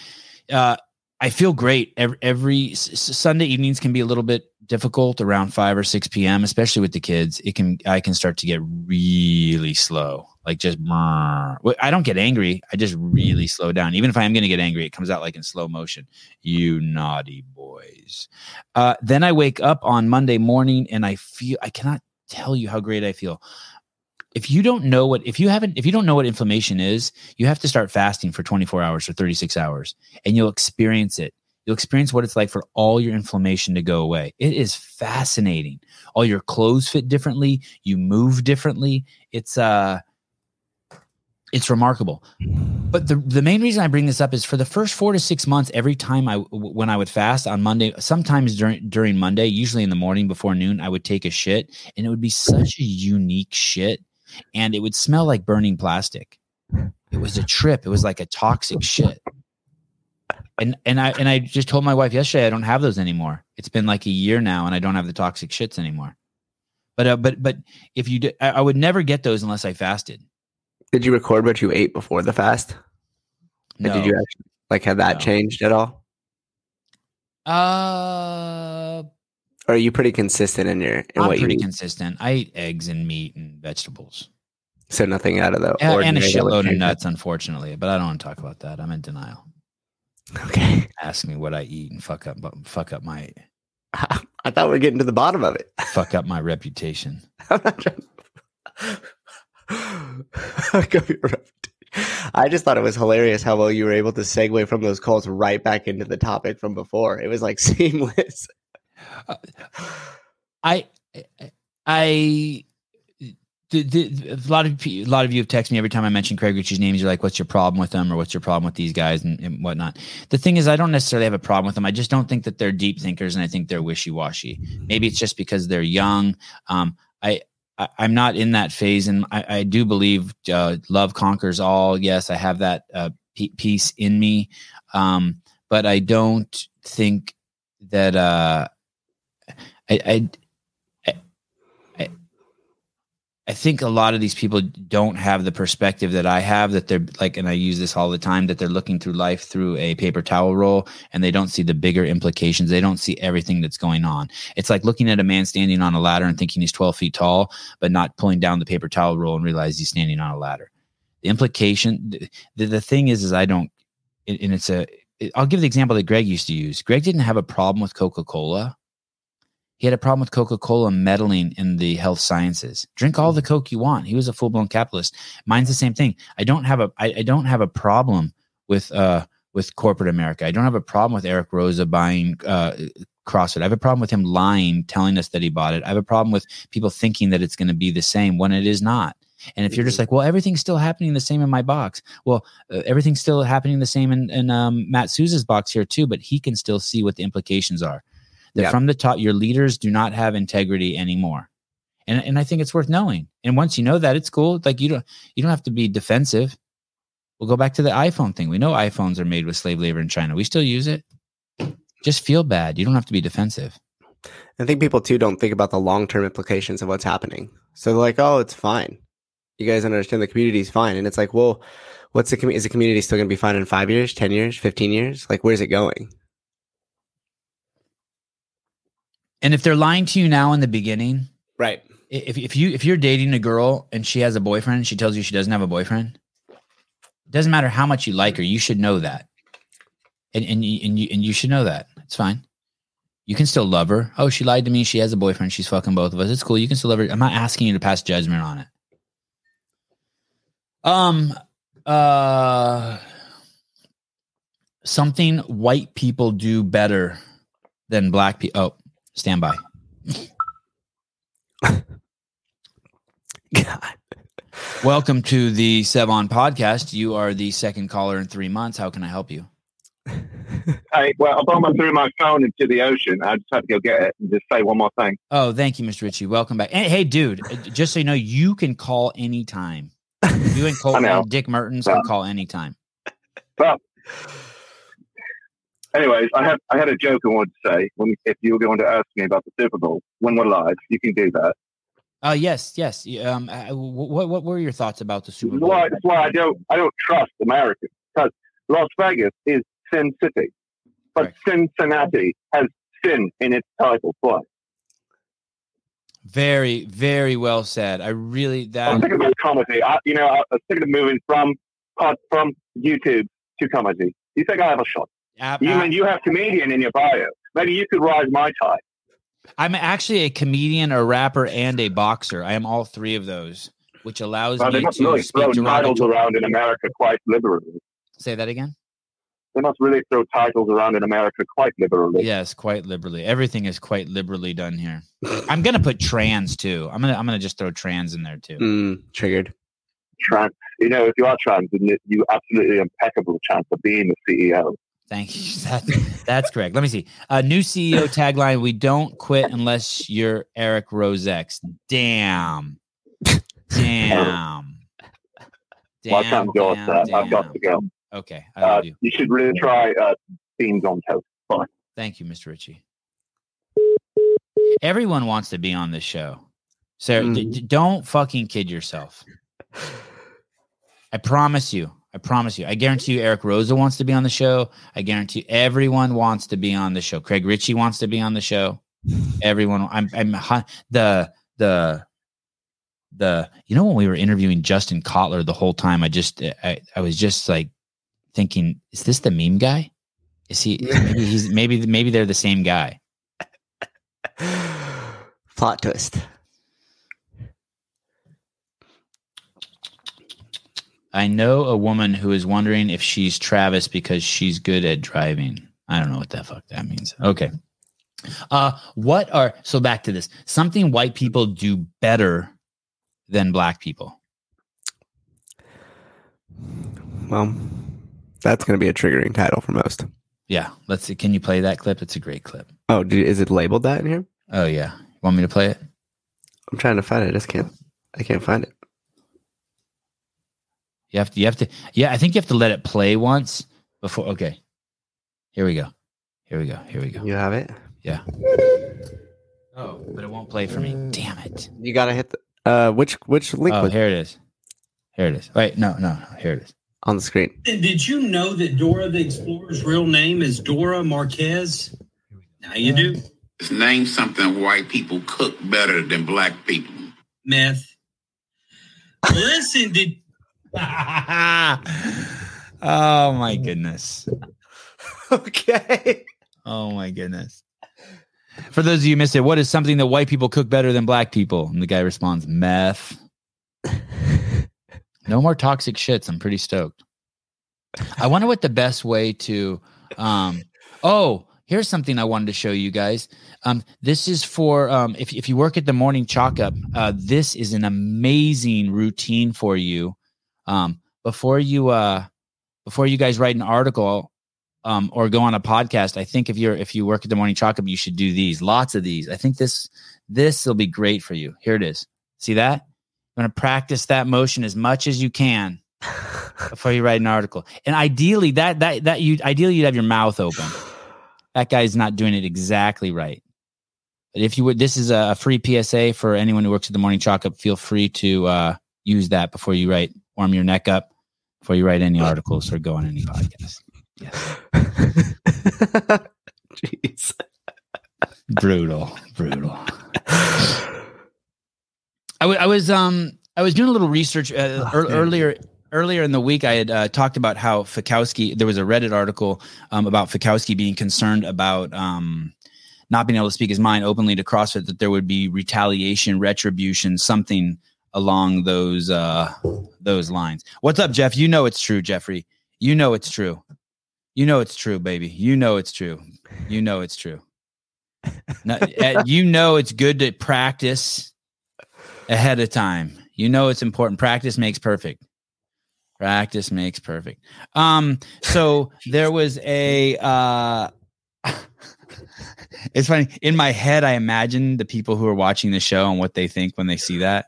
uh, I feel great. Every, every Sunday evenings can be a little bit difficult around five or six p.m., especially with the kids. It can I can start to get really slow, like just. I don't get angry. I just really slow down. Even if I am going to get angry, it comes out like in slow motion. You naughty boys. Uh, then I wake up on Monday morning and I feel I cannot tell you how great I feel if you don't know what if you haven't if you don't know what inflammation is you have to start fasting for 24 hours or 36 hours and you'll experience it. You'll experience what it's like for all your inflammation to go away. It is fascinating. All your clothes fit differently. You move differently. It's uh it's remarkable. But the, the main reason i bring this up is for the first four to six months every time i when i would fast on monday sometimes during during monday usually in the morning before noon i would take a shit and it would be such a unique shit and it would smell like burning plastic. It was a trip. It was like a toxic shit. And and I and I just told my wife yesterday I don't have those anymore. It's been like a year now, and I don't have the toxic shits anymore. But uh, but but if you did, I, I would never get those unless I fasted. Did you record what you ate before the fast? No. did you actually like have that no. changed at all? Uh or are you pretty consistent in your? In I'm what pretty you consistent. I eat eggs and meat and vegetables. So nothing out of the and, and a shitload of nuts, unfortunately. But I don't want to talk about that. I'm in denial. Okay. Ask me what I eat and fuck up, fuck up my. I thought we are getting to the bottom of it. Fuck up my reputation. I got your I just thought it was hilarious how well you were able to segue from those calls right back into the topic from before. It was like seamless. I, I, the, the, a lot of a lot of you have texted me every time I mention Craig Richey's name. You're like, "What's your problem with them?" or "What's your problem with these guys?" and, and whatnot. The thing is, I don't necessarily have a problem with them. I just don't think that they're deep thinkers, and I think they're wishy washy. Maybe it's just because they're young. Um, I I, am not in that phase, and I, I do believe uh, love conquers all. Yes, I have that uh, piece in me, um, but I don't think that uh, I, I I think a lot of these people don't have the perspective that I have that they're like, and I use this all the time that they're looking through life through a paper towel roll and they don't see the bigger implications. They don't see everything that's going on. It's like looking at a man standing on a ladder and thinking he's 12 feet tall, but not pulling down the paper towel roll and realize he's standing on a ladder. The implication, the, the thing is, is I don't, and it's a, I'll give the example that Greg used to use. Greg didn't have a problem with Coca Cola he had a problem with Coca Cola meddling in the health sciences. Drink all the Coke you want. He was a full blown capitalist. Mine's the same thing. I don't have a I, I don't have a problem with uh with corporate America. I don't have a problem with Eric Roza buying uh, CrossFit. I have a problem with him lying, telling us that he bought it. I have a problem with people thinking that it's going to be the same when it is not. And if you're just mm-hmm. like, well, everything's still happening the same in my box. Well, uh, everything's still happening the same in, in um, Matt Souza's box here too, but he can still see what the implications are that from the top, your leaders do not have integrity anymore. And, and I think it's worth knowing. And once you know that, it's cool. Like you don't you don't have to be defensive. We'll go back to the iPhone thing. We know iPhones are made with slave labor in China. We still use it. Just feel bad. You don't have to be defensive. I think people too don't think about the long term implications of what's happening. So they're like, "Oh, it's fine. You guys understand the community is fine." And it's like, "Well, what's the com- is the community still going to be fine in five years, ten years, fifteen years? Like, where's it going?" And if they're lying to you now in the beginning, right? If if you if you're dating a girl and she has a boyfriend, and she tells you she doesn't have a boyfriend. It doesn't matter how much you like her, you should know that, and and you, and you and you should know that. It's fine. You can still love her. Oh, she lied to me. She has a boyfriend. She's fucking both of us. It's cool. You can still love her. I'm not asking you to pass judgment on it. Um, uh, something white people do better than black people. Oh, Stand by. God. Welcome to the Sevan podcast. You are the second caller in three months. How can I help you? Hey, well, I brought threw my phone into the ocean. I just had to go get it and just say one more thing. Oh, thank you, Mr. Richey. Welcome back. Hey, hey dude, uh, just so you know, you can call anytime. You and Cole Dick Mertens can call anytime. Well, anyways, I had I had a joke I wanted to say. When if you were going to ask me about the Super Bowl when we're live, you can do that. Uh, yes, yes. Um, uh, what what were your thoughts about the Super Bowl? That's why, that's why I don't I don't trust America because Las Vegas is Sin City, but Cincinnati has sin in its title twice. Very, very well said. I really that. I'm thinking about comedy. I, you know, I was thinking of moving from from YouTube to comedy. You think I have a shot? Ab- you mean you have comedian in your bio? Maybe you could rise my tide. I'm actually a comedian, a rapper, and a boxer. I am all three of those, which allows well, me they to really throw titles around in America quite liberally. Say that again. They must really throw titles around in America quite liberally. Yes, quite liberally. Everything is quite liberally done here. I'm gonna put trans too. I'm gonna I'm gonna just throw trans in there too. Mm, triggered. Trans. You know, if you are trans, you absolutely impeccable chance of being the CEO. Thank you. That, that's correct. Let me see. Uh, new CEO tagline: We don't quit unless you're Eric Rosex. Damn. Damn. Damn, well, I can't go damn. I've got to go. Okay. Uh, you. you. should really try uh, beans on toast. Bye. Thank you, Mr. Richey. Everyone wants to be on this show. So mm. d- don't fucking kid yourself. I promise you. I promise you. I guarantee you, Eric Roza wants to be on the show. I guarantee everyone wants to be on the show. Craig Richey wants to be on the show. Everyone. I'm. I'm the the the. You know when we were interviewing Justin Kotler the whole time, I just I, I was just like thinking, is this the meme guy? Is he? maybe he's maybe maybe they're the same guy. Plot twist. I know a woman who is wondering if she's Travis because she's good at driving. I don't know what the fuck that means. Okay. Uh what are so back to this. Something white people do better than black people. Well, that's going to be a triggering title for most. Yeah, let's see. Can you play that clip? It's a great clip. Oh, is it labeled that in here? Oh yeah. Want me to play it? I'm trying to find it. I just can't. I can't find it. You have to you have to yeah, I think you have to let it play once before okay. Here we go. Here we go. Here we go. You have it. Yeah. Oh, but it won't play for me. Damn it. You gotta hit the. Uh, which which link Oh, here it is. Here it is. Wait, no, no, no. Here it is. on the screen? And did you know that Dora the Explorer's real name is Dora Marquez? Now you do. It's Name something white people cook better than black people. Meth. Listen, did oh my goodness. okay. Oh my goodness. For those of you who missed it, what is something that white people cook better than black people? And the guy responds, meth. No more toxic shits. I'm pretty stoked. I wonder what the best way to um oh, here's something I wanted to show you guys. Um this is for um if if you work at the morning chalk up, uh this is an amazing routine for you. Um before you uh before you guys write an article um or go on a podcast, I think if you're if you work at the morning up, you should do these. Lots of these. I think this this will be great for you. Here it is. See that? I'm going to practice that motion as much as you can before you write an article. And ideally, that that that you ideally you'd have your mouth open. That guy's not doing it exactly right. But if you would, this is a free PSA for anyone who works at the morning up. Feel free to uh, use that before you write. Warm your neck up before you write any articles or go on any podcast. Yes, Jeez. brutal, brutal. I, w- I was um I was doing a little research uh, Oh, ear- man. earlier earlier in the week. I had uh, talked about how Fikowski, There was a Reddit article um, about Fikowski being concerned about um, not being able to speak his mind openly to CrossFit. That there would be retaliation, retribution, something along those uh, those lines. What's up, Jeff? You know it's true, Jeffrey. You know it's true. You know it's true, baby. You know it's true. You know it's true. No, uh, you know it's good to practice ahead of time. You know it's important. Practice makes perfect. Practice makes perfect. Um, so there was a uh it's funny. In my head, I imagine the people who are watching the show and what they think when they see that.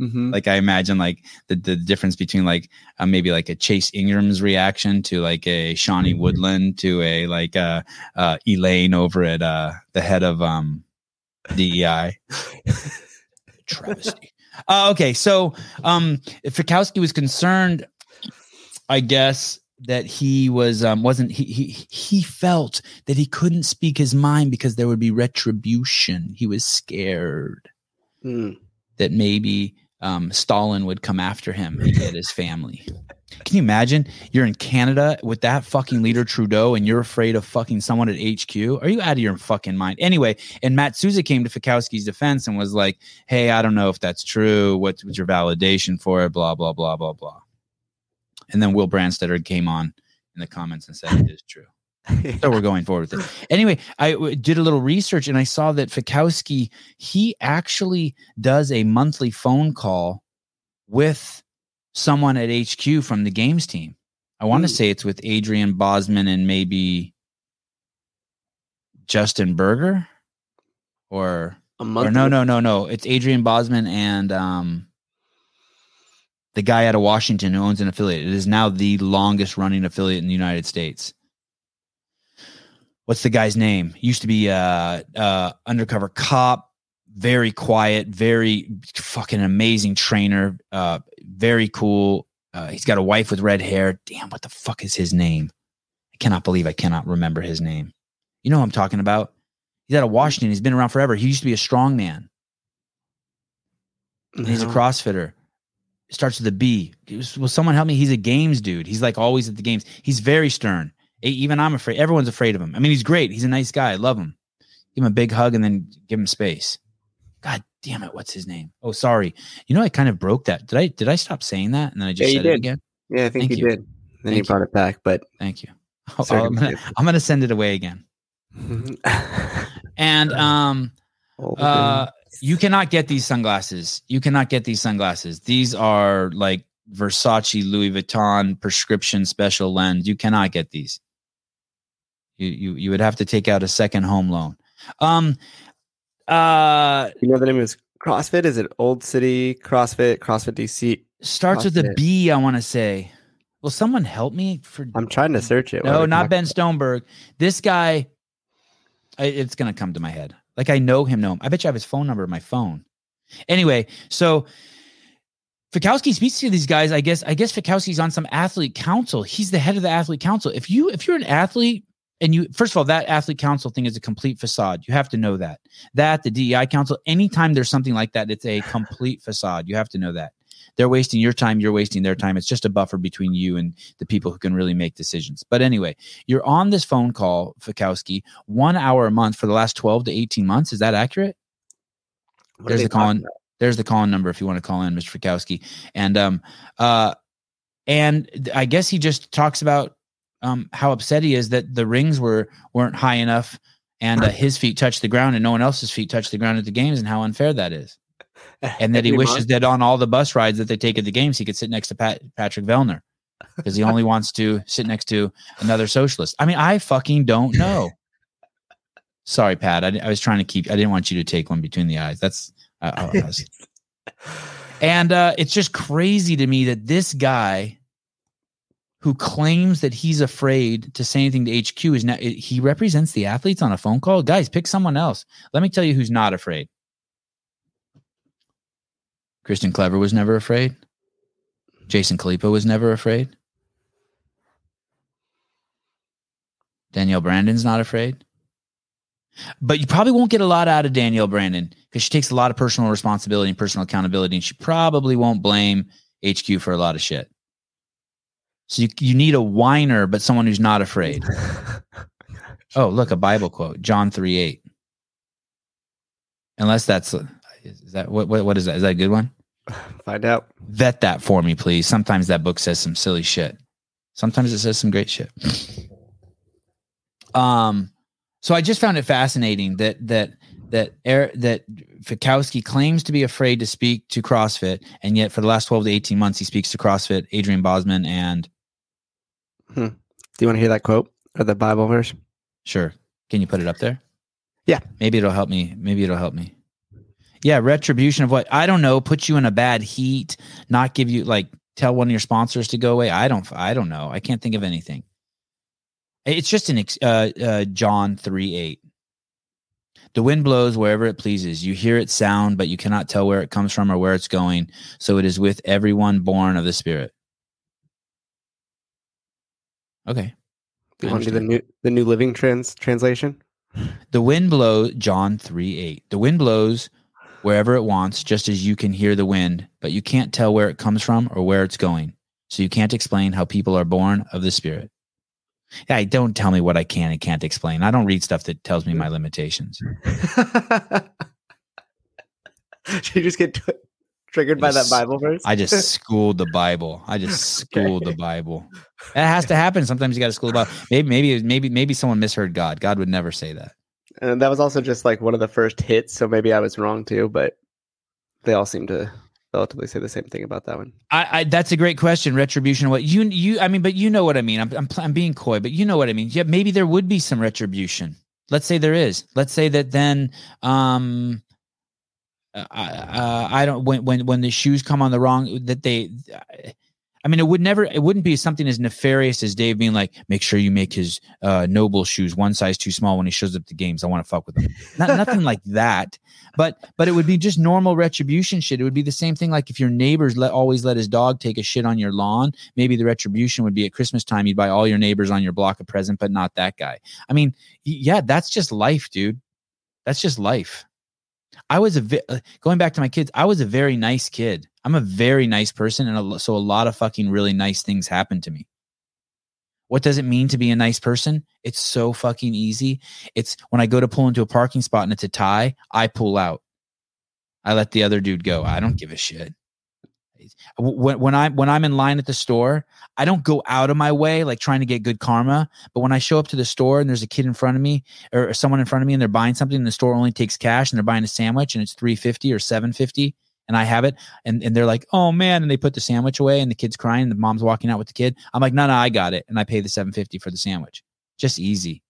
Mhm. Like I imagine like the the difference between like uh, maybe like a Chase Ingraham's reaction to like a Shawnee Woodland to a like uh uh Elaine over at uh the head of um DEI. Travesty. Uh, okay, so um Fikowski was concerned, I guess, that he was um wasn't he he he felt that he couldn't speak his mind because there would be retribution. He was scared Hmm. that maybe um, Stalin would come after him and get his family. Can you imagine? You're in Canada with that fucking leader Trudeau, and you're afraid of fucking someone at HQ. Are you out of your fucking mind? Anyway, and Matt Souza came to Fikowski's defense and was like, "Hey, I don't know if that's true. What's, what's your validation for it? Blah blah blah blah blah." And then Will Brandstetter came on in the comments and said it is true so we're going forward with it. Anyway, I w- did a little research and I saw that Fikowski he actually does a monthly phone call with someone at HQ from the games team. I want to Hmm. say it's with Adrian Bozman and maybe Justin Berger or A or no no no no it's Adrian Bozman and um the guy out of Washington who owns an affiliate. It is now the longest running affiliate in the United States. What's the guy's name? Used to be uh uh undercover cop, very quiet, very fucking amazing trainer, uh very cool. Uh, he's got a wife with red hair. Damn, what the fuck is his name? I cannot believe I cannot remember his name. You know who I'm talking about? He's out of Washington. He's been around forever. He used to be a strong man. And he's a No. CrossFitter. Starts with a B. Will someone help me? He's a games dude. He's like always at the games. He's very stern. Even I'm afraid. Everyone's afraid of him. I mean, he's great. He's a nice guy. I love him. Give him a big hug and then give him space. God damn it! What's his name? Oh, sorry. You know, I kind of broke that. Did I? Did I stop saying that and then I just Yeah, said it again? Yeah, I think Thank you, you. did. Then Thank you brought it back, but Thank you. I'll- I'm gonna, I'm gonna send it away again. And um, uh, you cannot get these sunglasses. You cannot get these sunglasses. These are like Versace, Louis Vuitton prescription special lens. You cannot get these. You you you would have to take out a second home loan. Um, uh, you know the name is CrossFit. Is it Old City CrossFit? CrossFit DC. starts with a CrossFit. B. I want to say. Will someone help me for I'm trying to search it. No, not. Ben Stoneberg. This guy, I, it's gonna come to my head. Like I know him. Know him. I bet you have his phone number in my phone. Anyway, so Fikowski speaks to these guys. I guess. I guess Fikowski's on some athlete council. He's the head of the athlete council. If you if you're an athlete and you first of all that athlete council thing is a complete facade. You have to know that. That the DEI council. Anytime there's something like that, it's a complete facade. You have to know that. They're wasting your time. You're wasting their time. It's just a buffer between you and the people who can really make decisions. But anyway, you're on this phone call, Fikowski, one hour a month for the last 12 to 18 months. Is that accurate? What There's the call in. There's the call in number if you want to call in, Mr. Fikowski. And um uh and I guess he just talks about um how upset he is that the rings were weren't high enough and uh, his feet touched the ground and no one else's feet touched the ground at the games and how unfair that is. And that he wishes month? that on all the bus rides that they take at the games, he could sit next to Pat, Patrick Vellner because he only wants to sit next to another socialist. I mean, I fucking don't know. Sorry, Pat. I, I was trying to keep. I didn't want you to take one between the eyes. That's. Was, and uh, it's just crazy to me that this guy, who claims that he's afraid to say anything to HQ, is now he represents the athletes on a phone call. Guys, pick someone else. Let me tell you who's not afraid. Kristan Clever was never afraid. Jason Khalipa was never afraid. Danielle Brandon's not afraid. But you probably won't get a lot out of Danielle Brandon because she takes a lot of personal responsibility and personal accountability, and she probably won't blame HQ for a lot of shit. So you, you need a whiner, but someone who's not afraid. Oh, look, a Bible quote, John 3 8. Unless that's, is that, what, what, what is that? Is that a good one? Find out. vet that for me, please. Sometimes that book says some silly shit. Sometimes it says some great shit. Um, so I just found it fascinating that that that Eric, that Fikowski claims to be afraid to speak to CrossFit, and yet for the last twelve to eighteen months he speaks to CrossFit, Adrian Bozman, and Do you want to hear that quote or the Bible verse? sure, can you put it up there? Yeah. maybe it'll help me. Maybe it'll help me. Yeah, retribution of what I don't know, put you in a bad heat, not give you like tell one of your sponsors to go away. I don't. I don't know. I can't think of anything. It's just an ex- uh, uh, John three eight. The wind blows wherever it pleases. You hear its sound, but you cannot tell where it comes from or where it's going. So it is with everyone born of the Spirit. Okay. Do you want to do the new the New Living Trans translation? The wind blows, John 3 8. The wind blows wherever it wants, just as you can hear the wind, but you can't tell where it comes from or where it's going. So you can't explain how people are born of the Spirit. Yeah, don't tell me what I can and can't explain. I don't read stuff that tells me my limitations. Did you just get t- triggered by that Bible verse? I just schooled the Bible. I just schooled the Bible. That has to happen. Sometimes you got to school about Maybe, maybe, maybe, maybe someone misheard God. God would never say that. and that was also just like one of the first hits, so maybe I was wrong too. But they all seem to relatively say the same thing about that one. I, I that's a great question. Retribution. What you you? I mean, but you know what I mean. I'm I'm, I'm being coy, but you know what I mean. Yeah, maybe there would be some retribution. Let's say there is. Let's say that then. Um, uh, I don't when when when the shoes come on the wrong that they. I mean, it would never. It wouldn't be something as nefarious as Dave being like, "Make sure you make his uh, NOBULL shoes one size too small when he shows up to games. I want to fuck with him." Not, nothing like that but but it would be just normal retribution shit. It would be the same thing like if your neighbors let always let his dog take a shit on your lawn. Maybe the retribution would be at Christmas time you'd buy all your neighbors on your block a present, but not that guy. I mean, yeah, that's just life, dude. That's just life. I was a vi- uh, going back to my kids. I was a very nice kid. I'm a very nice person, and a, so a lot of fucking really nice things happened to me. What does it mean to be a nice person? It's so fucking easy. It's when I go to pull into a parking spot and it's a tie, I pull out. I let the other dude go. I don't give a shit. When, when I'm when I'm in line at the store, I don't go out of my way like trying to get good karma. But when I show up to the store and there's a kid in front of me or someone in front of me and they're buying something and the store only takes cash and they're buying a sandwich and it's three fifty or seven fifty and I have it and, and they're like, oh man, and they put the sandwich away and the kid's crying and the mom's walking out with the kid. I'm like, no, no, I got it. And I pay the 750 for the sandwich. Just easy.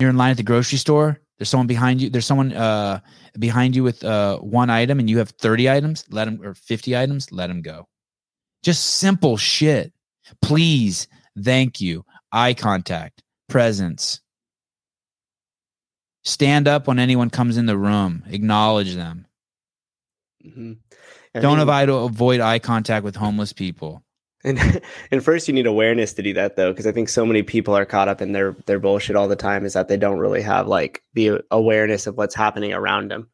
You're in line at the grocery store. There's someone behind you. There's someone uh, behind you with uh, one item and you have 30 items. Let them or 50 items. Let them go. Just simple shit. Please. Thank you. Eye contact, presence. Stand up when anyone comes in the room. Acknowledge them. Mhm. Don't think- avoid avoid eye contact with homeless people. And and first you need awareness to do that though, because I think so many people are caught up in their their bullshit all the time. Is that they don't really have like the awareness of what's happening around them.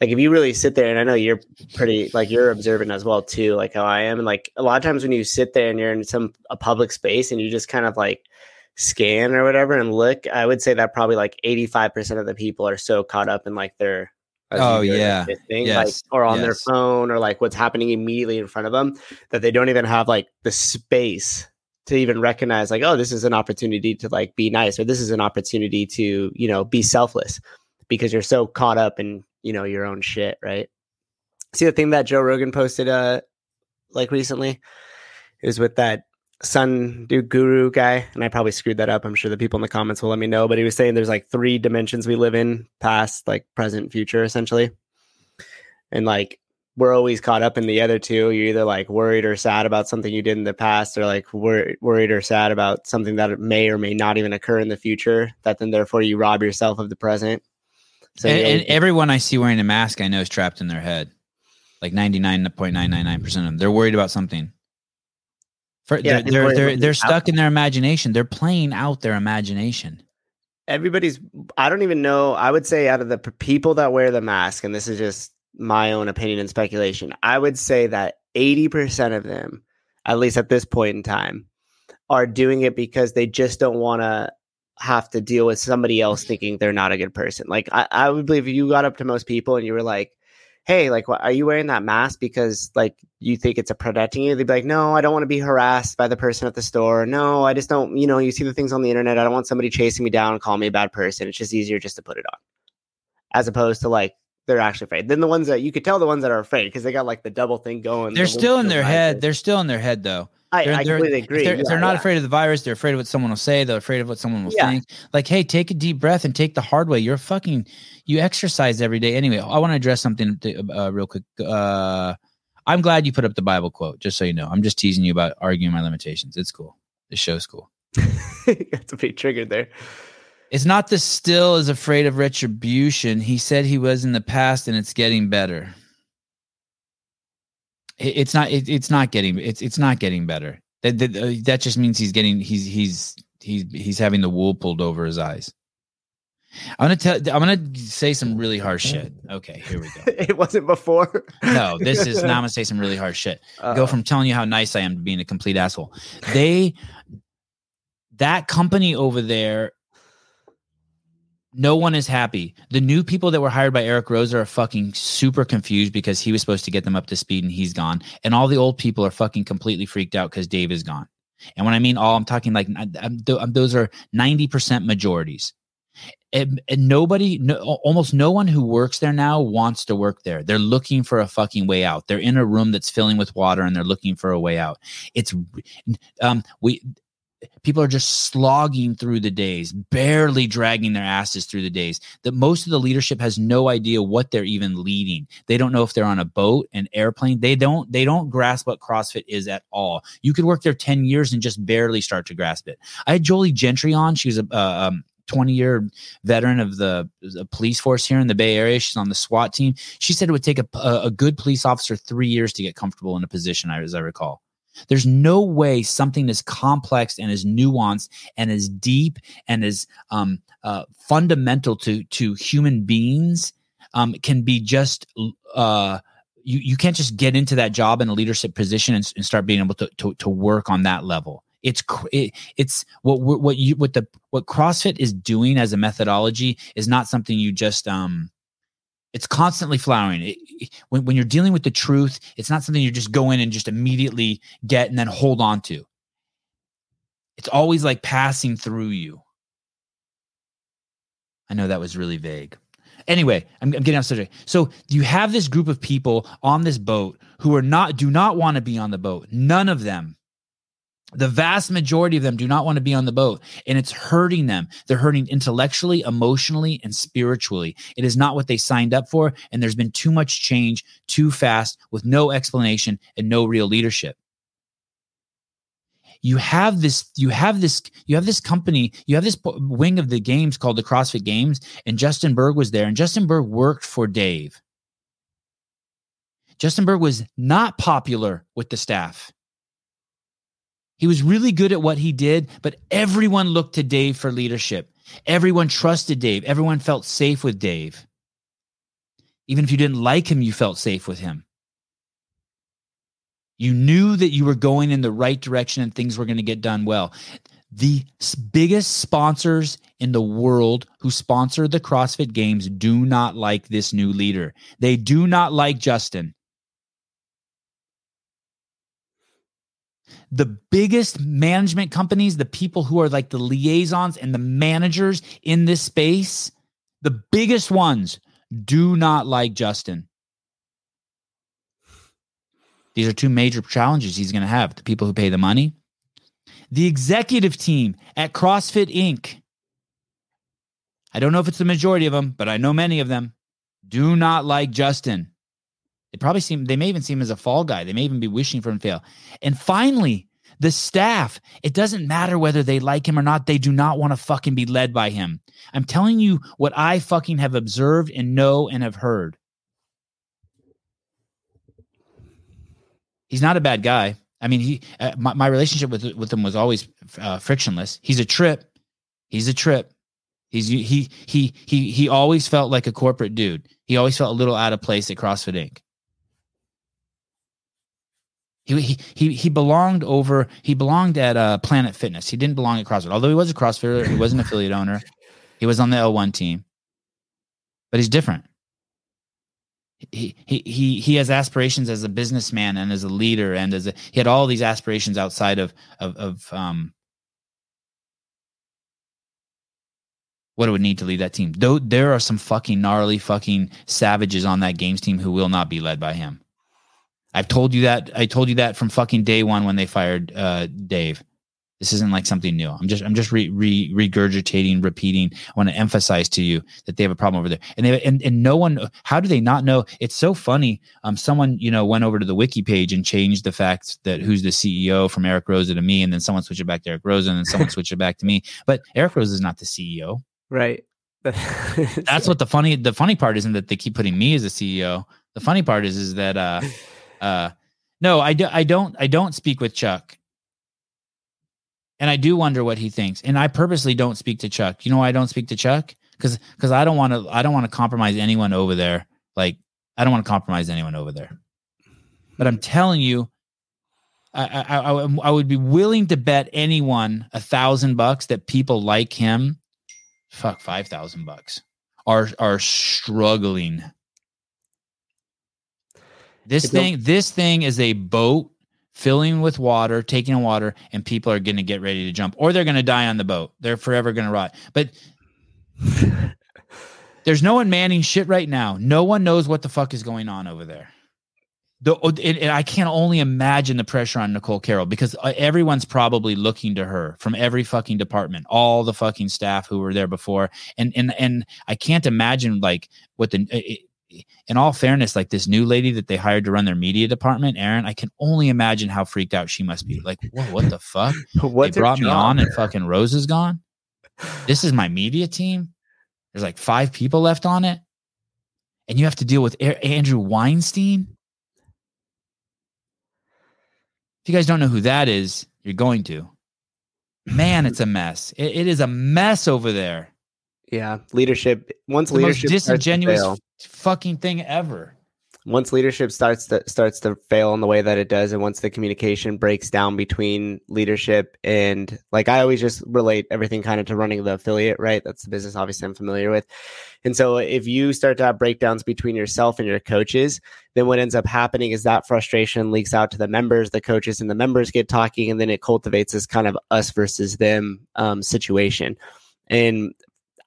Like if you really sit there, and I know you're pretty like you're observant as well too, like how I am, and like a lot of times when you sit there and you're in some a public space and you just kind of like scan or whatever and look, I would say that probably like eighty five percent of the people are so caught up in like their Oh, yeah. thing, Yes. like or on their phone or like what's happening immediately in front of them that they don't even have like the space to even recognize like oh this is an opportunity to like be nice or this is an opportunity to you know be selfless because you're so caught up in you know your own shit right see the thing that joe rogan posted uh like recently it was with that sun do guru guy and i probably screwed that up i'm sure the people in the comments will let me know but he was saying there's like three dimensions we live in past like present future essentially and like we're always caught up in the other two you're either like worried or sad about something you did in the past or like wor- worried or sad about something that may or may not even occur in the future that then therefore you rob yourself of the present so and, and everyone I see wearing a mask, I know is trapped in their head. Like ninety nine point nine nine nine percent of them, they're worried about something. For, Yeah, they're they're they're they're, about they're the stuck in their imagination. They're playing out their imagination. everybody's i don't even know i would say out of the p- people that wear the mask and this is just my own opinion and speculation i would say that 80% of them at least at this point in time are doing it because they just don't want to have to deal with somebody else thinking they're not a good person like I, I would believe if you got up to most people and you were like hey like what, are you wearing that mask because like you think it's a protecting you? They'd be like no i don't want to be harassed by the person at the store. No i just don't you know you see the things on the internet. I don't want somebody chasing me down and calling me a bad person. It's just easier just to put it on. As opposed to like they're actually afraid. Then the ones that you could tell the ones that are afraid because they got like the double thing going They're the still in their head. They're still in their head though. I, They're, I they're- completely if agree they're, if they're not yeah. afraid of the virus. They're afraid of what someone will say. They're afraid of what someone will Yeah. think. Like, hey, take a deep breath and take the hard way. You're fucking. You exercise every day. Anyway, I want to address something to, uh, real quick. Uh, I'm glad you put up the Bible quote. Just so you know, I'm just teasing you about arguing my limitations. It's cool. The show's cool. got to be triggered there It's not the still is afraid of retribution. He said he was in the past, and it's getting better. It- It's not. It, it's not getting. It's it's not getting better. That that, uh, that just means he's getting. He's he's he's he's having the wool pulled over his eyes. I'm gonna tell. I'm gonna say some really harsh shit. Okay, here we go. it wasn't before No, this is now. I'm gonna say some really harsh shit. Go Uh-oh. from telling you how nice I am to being a complete asshole. They, that company over there, no one is happy. The new people that were hired by Eric Roza are fucking super confused because he was supposed to get them up to speed and he's gone. And all the old people are fucking completely freaked out because Dave is gone. And when I mean all, I'm talking like I'm- those are 90% majorities. And, and nobody, no, almost no one who works there now wants to work there. They're looking for a fucking way out. They're in a room that's filling with water and they're looking for a way out. It's, um, we, people are just slogging through the days, barely dragging their asses through the days. That most of the leadership has no idea what they're even leading. They don't know if they're on a boat, an airplane. They don't. They don't grasp what CrossFit is at all. You could work there ten years and just barely start to grasp it. I had Jolie Gentry on. She was a uh, um, 20 year veteran of the, the police force here in the Bay Area. She's on the SWAT team. She said it would take a, a, a good police officer three years to get comfortable in a position, as I recall. There's no way something as complex and as nuanced and as deep and as um, uh, fundamental to to human beings um, can be just uh, you you can't just get into that job in a leadership position and, and start being able to, to to work on that level. It's it, it's what what you what the what CrossFit is doing as a methodology is not something you just um It's constantly flowering. It, when, when you're dealing with the truth, it's not something you just go in and just immediately get and then hold on to. It's always like passing through you. I know that was really vague. Anyway, I'm, I'm getting off subject. So you have this group of people on this boat who are not do not want to be on the boat. None of them. The vast majority of them do not want to be on the boat, and it's hurting them. They're hurting intellectually, emotionally, and spiritually. It is not what they signed up for, and there's been too much change too fast with no explanation and no real leadership you have this you have this you have this company you have this wing of the games called the crossfit games and justin bergh was there and justin bergh worked for dave justin bergh was not popular with the staff he was really good at what he did but everyone looked to dave for leadership everyone trusted dave everyone felt safe with dave even if you didn't like him you felt safe with him you knew that you were going in the right direction and things were going to get done well. The biggest sponsors in the world who sponsor the CrossFit Games do not like this new leader. They do not like Justin. The biggest management companies, the people who are like the liaisons and the managers in this space, the biggest ones do not like Justin. These are two major challenges he's going to have the people who pay the money, the executive team at CrossFit Inc. I don't know if it's the majority of them, but I know many of them do not like Justin. They probably seem, they may even see him as a fall guy. They may even be wishing for him to fail. And finally, the staff, it doesn't matter whether they like him or not. They do not want to fucking be led by him. I'm telling you what I fucking have observed and know and have heard. he's not a bad guy. I mean, he uh, my, my relationship with with him was always uh, frictionless. He's a trip. He's a trip. He's he he he he always felt like a corporate dude. He always felt a little out of place at CrossFit Inc. He he he belonged over. He belonged at uh, Planet Fitness. He didn't belong at CrossFit. Although he was a CrossFitter, he was an affiliate owner. He was on the L1 team, but he's different he he he he has aspirations as a businessman and as a leader and as a he had all these aspirations outside of of of um what it would need to lead that team. Though there are some fucking gnarly fucking savages on that games team who will not be led by him. I've told you that. I told you that from fucking day one when they fired uh, Dave. This isn't like something new. I'm just I'm just re, re, regurgitating, repeating. I want to emphasize to you that they have a problem over there, and they and, and no one. How do they not know? It's so funny. Um, someone you know went over to the wiki page and changed the fact that who's the CEO from Eric Roza to me, and then someone switched it back to Eric Roza, and then someone switched it back to me. But Eric Roza is not the CEO. Right. That's what the funny the funny part isn't that they keep putting me as a CEO. The funny part is is that uh uh no, I do, I don't I don't speak with Chuck. And I do wonder what he thinks. And I purposely don't speak to Chuck. You know why I don't speak to Chuck? Cuz cuz I don't want to I don't want to compromise anyone over there. Like I don't want to compromise anyone over there. But I'm telling you I, I, I, I would be willing to bet anyone a thousand bucks that people like him fuck five thousand bucks are are struggling. This It's no- thing, this thing is a boat filling with water, taking in water, and people are going to get ready to jump, or they're going to die on the boat. They're forever going to rot. But there's no one manning shit right now. No one knows what the fuck is going on over there. The, and, and I can only imagine the pressure on Nicole Carroll because uh, everyone's probably looking to her from every fucking department, all the fucking staff who were there before, and and and I can't imagine like what the. It, in all fairness, like this new lady that they hired to run their media department, Aaron, I can only imagine how freaked out she must be. Like, whoa, what the fuck? What's they brought me on and fucking Rose is gone. This is my media team. There's like five people left on it, and you have to deal with A- Andrew Weinstein. If you guys don't know who that is, you're going to. Man, it's a mess. It- it is a mess over there. Yeah, leadership. Once the most leadership starts to disingenuous fail, fucking thing ever. once leadership starts to starts to fail in the way that it does and once the communication breaks down between leadership and like i always just relate everything kind of to running the affiliate right that's the business obviously i'm familiar with and so if you start to have breakdowns between yourself and your coaches then what ends up happening is that frustration leaks out to the members the coaches and the members get talking and then it cultivates this kind of us versus them um, situation and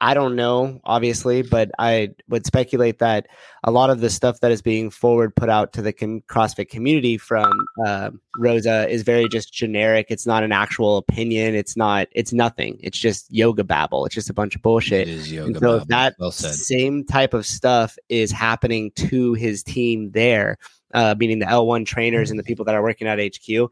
I don't know, obviously, but I would speculate that a lot of the stuff that is being forward put out to the com- CrossFit community from uh, Roza is very just generic. It's not an actual opinion. It's not. It's nothing. It's just yoga babble. It's just a bunch of bullshit. It is yoga. And so babble. that well same type of stuff is happening to his team there, uh, meaning the L1 trainers and the people that are working at HQ,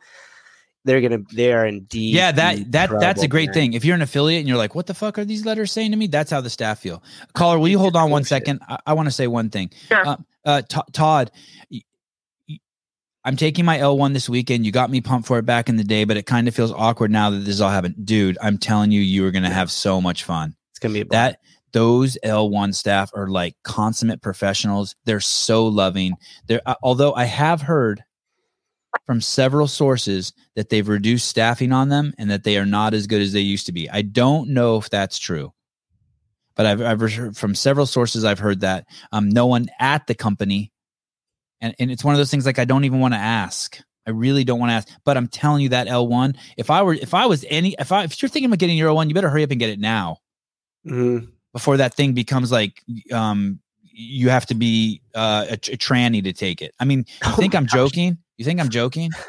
they're gonna they are in deep. Yeah, that deep that that's a great man. thing. If you're an affiliate and you're like, "What the fuck are these letters saying to me?" That's how the staff feel. Caller, will you hold on one second I, I want to say one thing. Sure. Uh, uh, To- Todd, i'm taking my L1 this weekend. You got me pumped for it back in the day, but it kind of feels awkward now that this all happened. Dude, I'm telling you, you are going to have so much fun. It's gonna be a That those L1 staff are like consummate professionals. They're so loving. They're uh, although I have heard from several sources that they've reduced staffing on them and that they are not as good as they used to be. I don't know if that's true. But I've, I've heard from several sources I've heard that um, no one at the company and, and it's one of those things like I don't even want to ask. I really don't want to ask, but I'm telling you that L1. If I were, if I was any, if I, if you're thinking about getting your L1, you better hurry up and get it now Mhm. before that thing becomes like um you have to be uh, a, a tranny to take it. I mean, you Oh think I'm gosh. joking? You think I'm joking?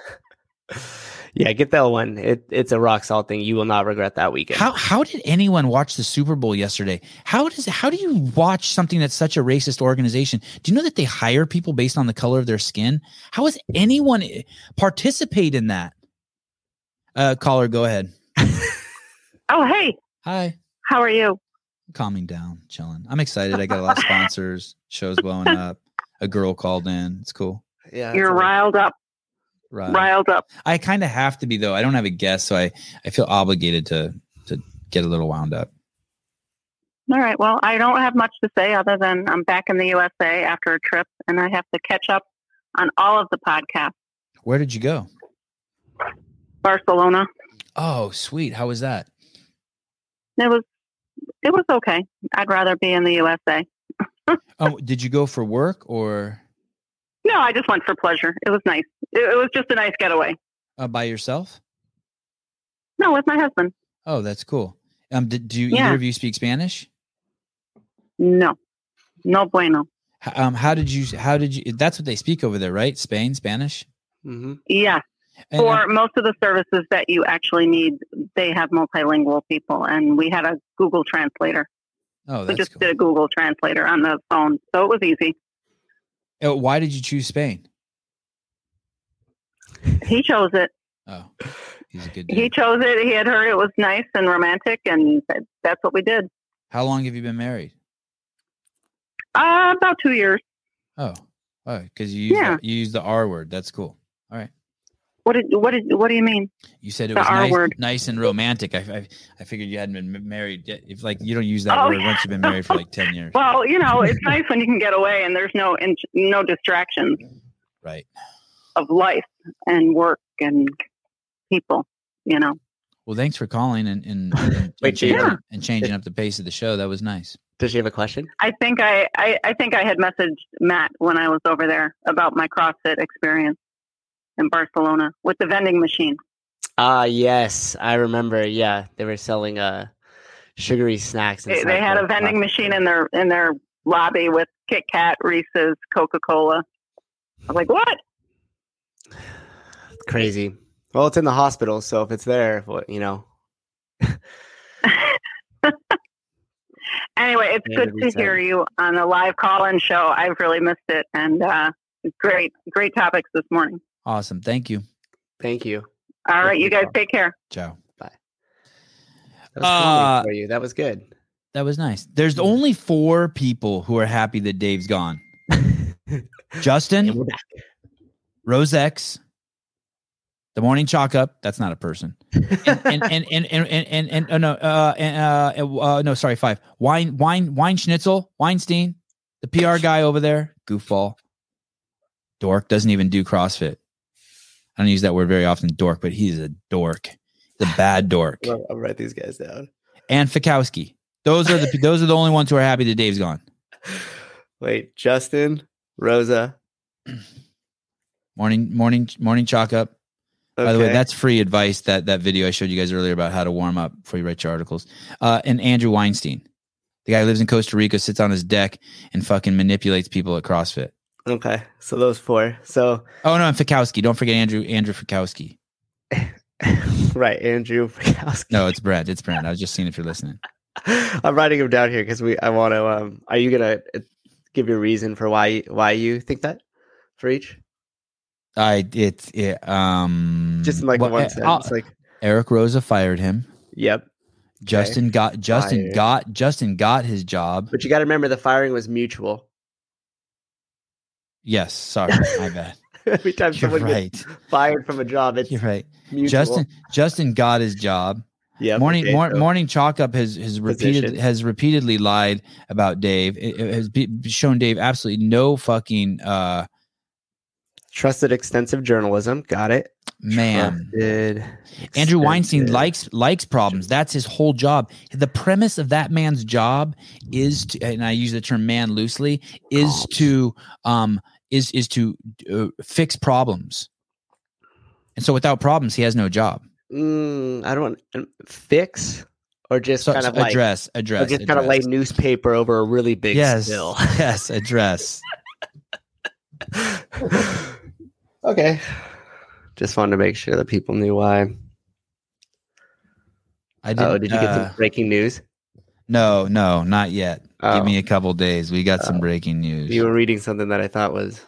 Yeah, get that one. It, it's a rock salt thing. You will not regret that weekend. How how did anyone watch the Super Bowl yesterday? How does how do you watch something that's such a racist organization? Do you know that they hire people based on the color of their skin? How has anyone eh, participate in that? Uh caller, go ahead. Oh, hey, Hi. how are you? Calming down, chilling. I'm excited. I got a lot of sponsors, shows blowing up. A girl called in. It's cool. Yeah, You're riled up, Right. riled up. I kind of have to be though. I don't have a guest, so I I feel obligated to to get a little wound up. All right. Well, I don't have much to say other than I'm back in the USA after a trip, and I have to catch up on all of the podcasts. Where did you go? Barcelona. Oh, sweet. How was that? It was, it was okay. I'd rather be in the USA. Oh, did you go for work or No, I just went for pleasure. It was nice. It, it was just a nice getaway. uh, by yourself? No, with my husband. Oh, that's cool. Um, did, do you, Yeah. either of you speak Spanish? No, no bueno. H- Um, how did you? How did you? That's what they speak over there, right? Spain, Spanish. Mm-hmm. Yeah, And, for uh, most of the services that you actually need, they have multilingual people, and we had a Google translator. oh, that's we just cool. did a Google translator on the phone, so it was easy. Oh, why did you choose Spain? He chose it. Oh, he's a good He chose it. He had heard it was nice and romantic, and that's what we did. How long have you been married? Uh, about two years. Oh, oh, because you use Yeah. the, you use the R word. That's cool. All right. What did what did what do you mean? You said it The was R nice, word. nice and romantic. I, I, I figured you hadn't been married yet. If like you don't use that Oh, word once you've been married for like ten years, Well, you know, it's nice when you can get away and there's no in, no distractions right? of life and work and people. You know. Well, thanks for calling and and, and, and, Wait, changing, Yeah. and changing up the pace of the show. That was nice. Does she have a question? I think I, I, I think I had messaged Matt when I was over there about my CrossFit experience in Barcelona with the vending machine. Ah, yes, I remember. Yeah, they were selling uh sugary snacks. They, they had a vending machine in their in their lobby with Kit Kat, Reese's, Coca Cola. I was like, what? Crazy. Well, it's in the hospital, so if it's there, what you know. Anyway, it's Yeah, good to reset. hear you on the live call-in show. I've really missed it, and uh, great, great topics this morning. Awesome. Thank you. Thank you. All right, you guys take care. Ciao. Bye. That was Uh, for you. That was good. That was nice. There's Hmm. only four people who are happy that Dave's gone. Justin, And we're back. Rose X, the morning chalk up. That's not a person. And and and and and and, and, and oh, no, uh, and, uh, uh, no, sorry, five. Wine, wine, wine schnitzel, Weinstein, the PR guy over there, goofball. dork doesn't even do CrossFit. I don't use that word very often, dork, but he's a dork. He's a bad dork. I'll, I'll write these guys down. And Fikowski. Those are the those are the only ones who are happy that Dave's gone. Wait, Justin, Roza. Morning, morning, morning chalk up. Okay. By the way, that's free advice. That that video I showed you guys earlier about how to warm up before you write your articles. Uh, and Andrew Weinstein, the guy who lives in Costa Rica, sits on his deck and fucking manipulates people at CrossFit. Okay. So those four. So Oh no, and Fikowski. Don't forget Andrew Andrew Fikowski. right, Andrew. Fikowski. No, it's Brent. It's Brent. I was just seeing if you're listening. I'm writing him down here because we. I want to. Um, are you gonna uh, give your reason for why why you think that for each? I it's it, um Just in like well, one uh, sentence. uh, like, Eric Roza fired him. yep. Justin got Justin Fired. got Justin got his job. But you got to remember the firing was mutual. Yes, sorry, my bad. Every time You're someone right. gets fired from a job, it's You're right. mutual. Justin Justin got his job. Yep, morning mor- so- morning chalk up has has repeated Position. has repeatedly lied about Dave. It, it has be, shown Dave absolutely no fucking uh Trusted extensive journalism. Got it. man. Trusted Andrew Weinstein likes likes problems. That's his whole job. The premise of that man's job is to, and I use the term man loosely, is to um is is to uh, fix problems. And so without problems, he has no job. Mm, I don't want fix or just So, kind so of like address, or address, just kind of lay newspaper over a really big yes, spill. yes, address. okay. Just wanted to make sure that people knew why. I did. Oh, did you get uh, some breaking news? No, no, not yet. Oh. Give me um, a couple days. We got uh, some breaking news. You were reading something that I thought was.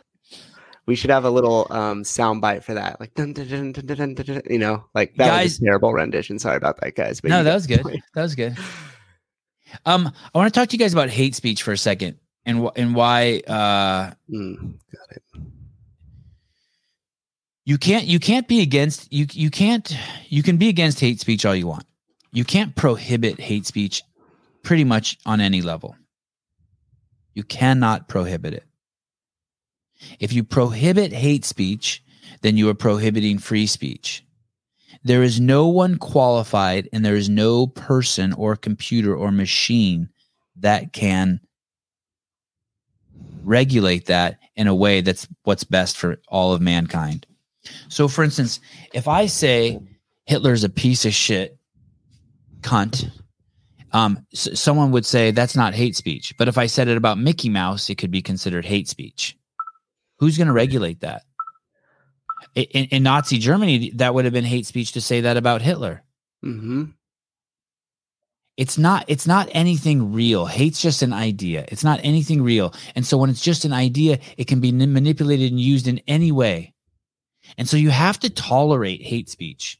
We should have a little um, sound bite for that, like dun, dun, dun, you know, like that guys, was a terrible rendition. Sorry about that, guys. But no, that was good. That was good. Um, I want to talk to you guys about hate speech for a second, and wh- and why. Uh, mm, got it. You can't. You can't be against. You you can't. You can be against hate speech all you want. You can't prohibit hate speech, pretty much on any level. You cannot prohibit it. If you prohibit hate speech, then you are prohibiting free speech. There is no one qualified and there is no person or computer or machine that can regulate that in a way that's what's best for all of mankind. So, for instance, if I say Hitler's a piece of shit, cunt, um, someone would say that's not hate speech. But if I said it about Mickey Mouse, it could be considered hate speech. Who's going to regulate that? In, in Nazi Germany, that would have been hate speech to say that about Hitler. Mm-hmm. It's not. It's not anything real. Hate's just an idea. It's not anything real. And so when it's just an idea, it can be manipulated and used in any way. And so you have to tolerate hate speech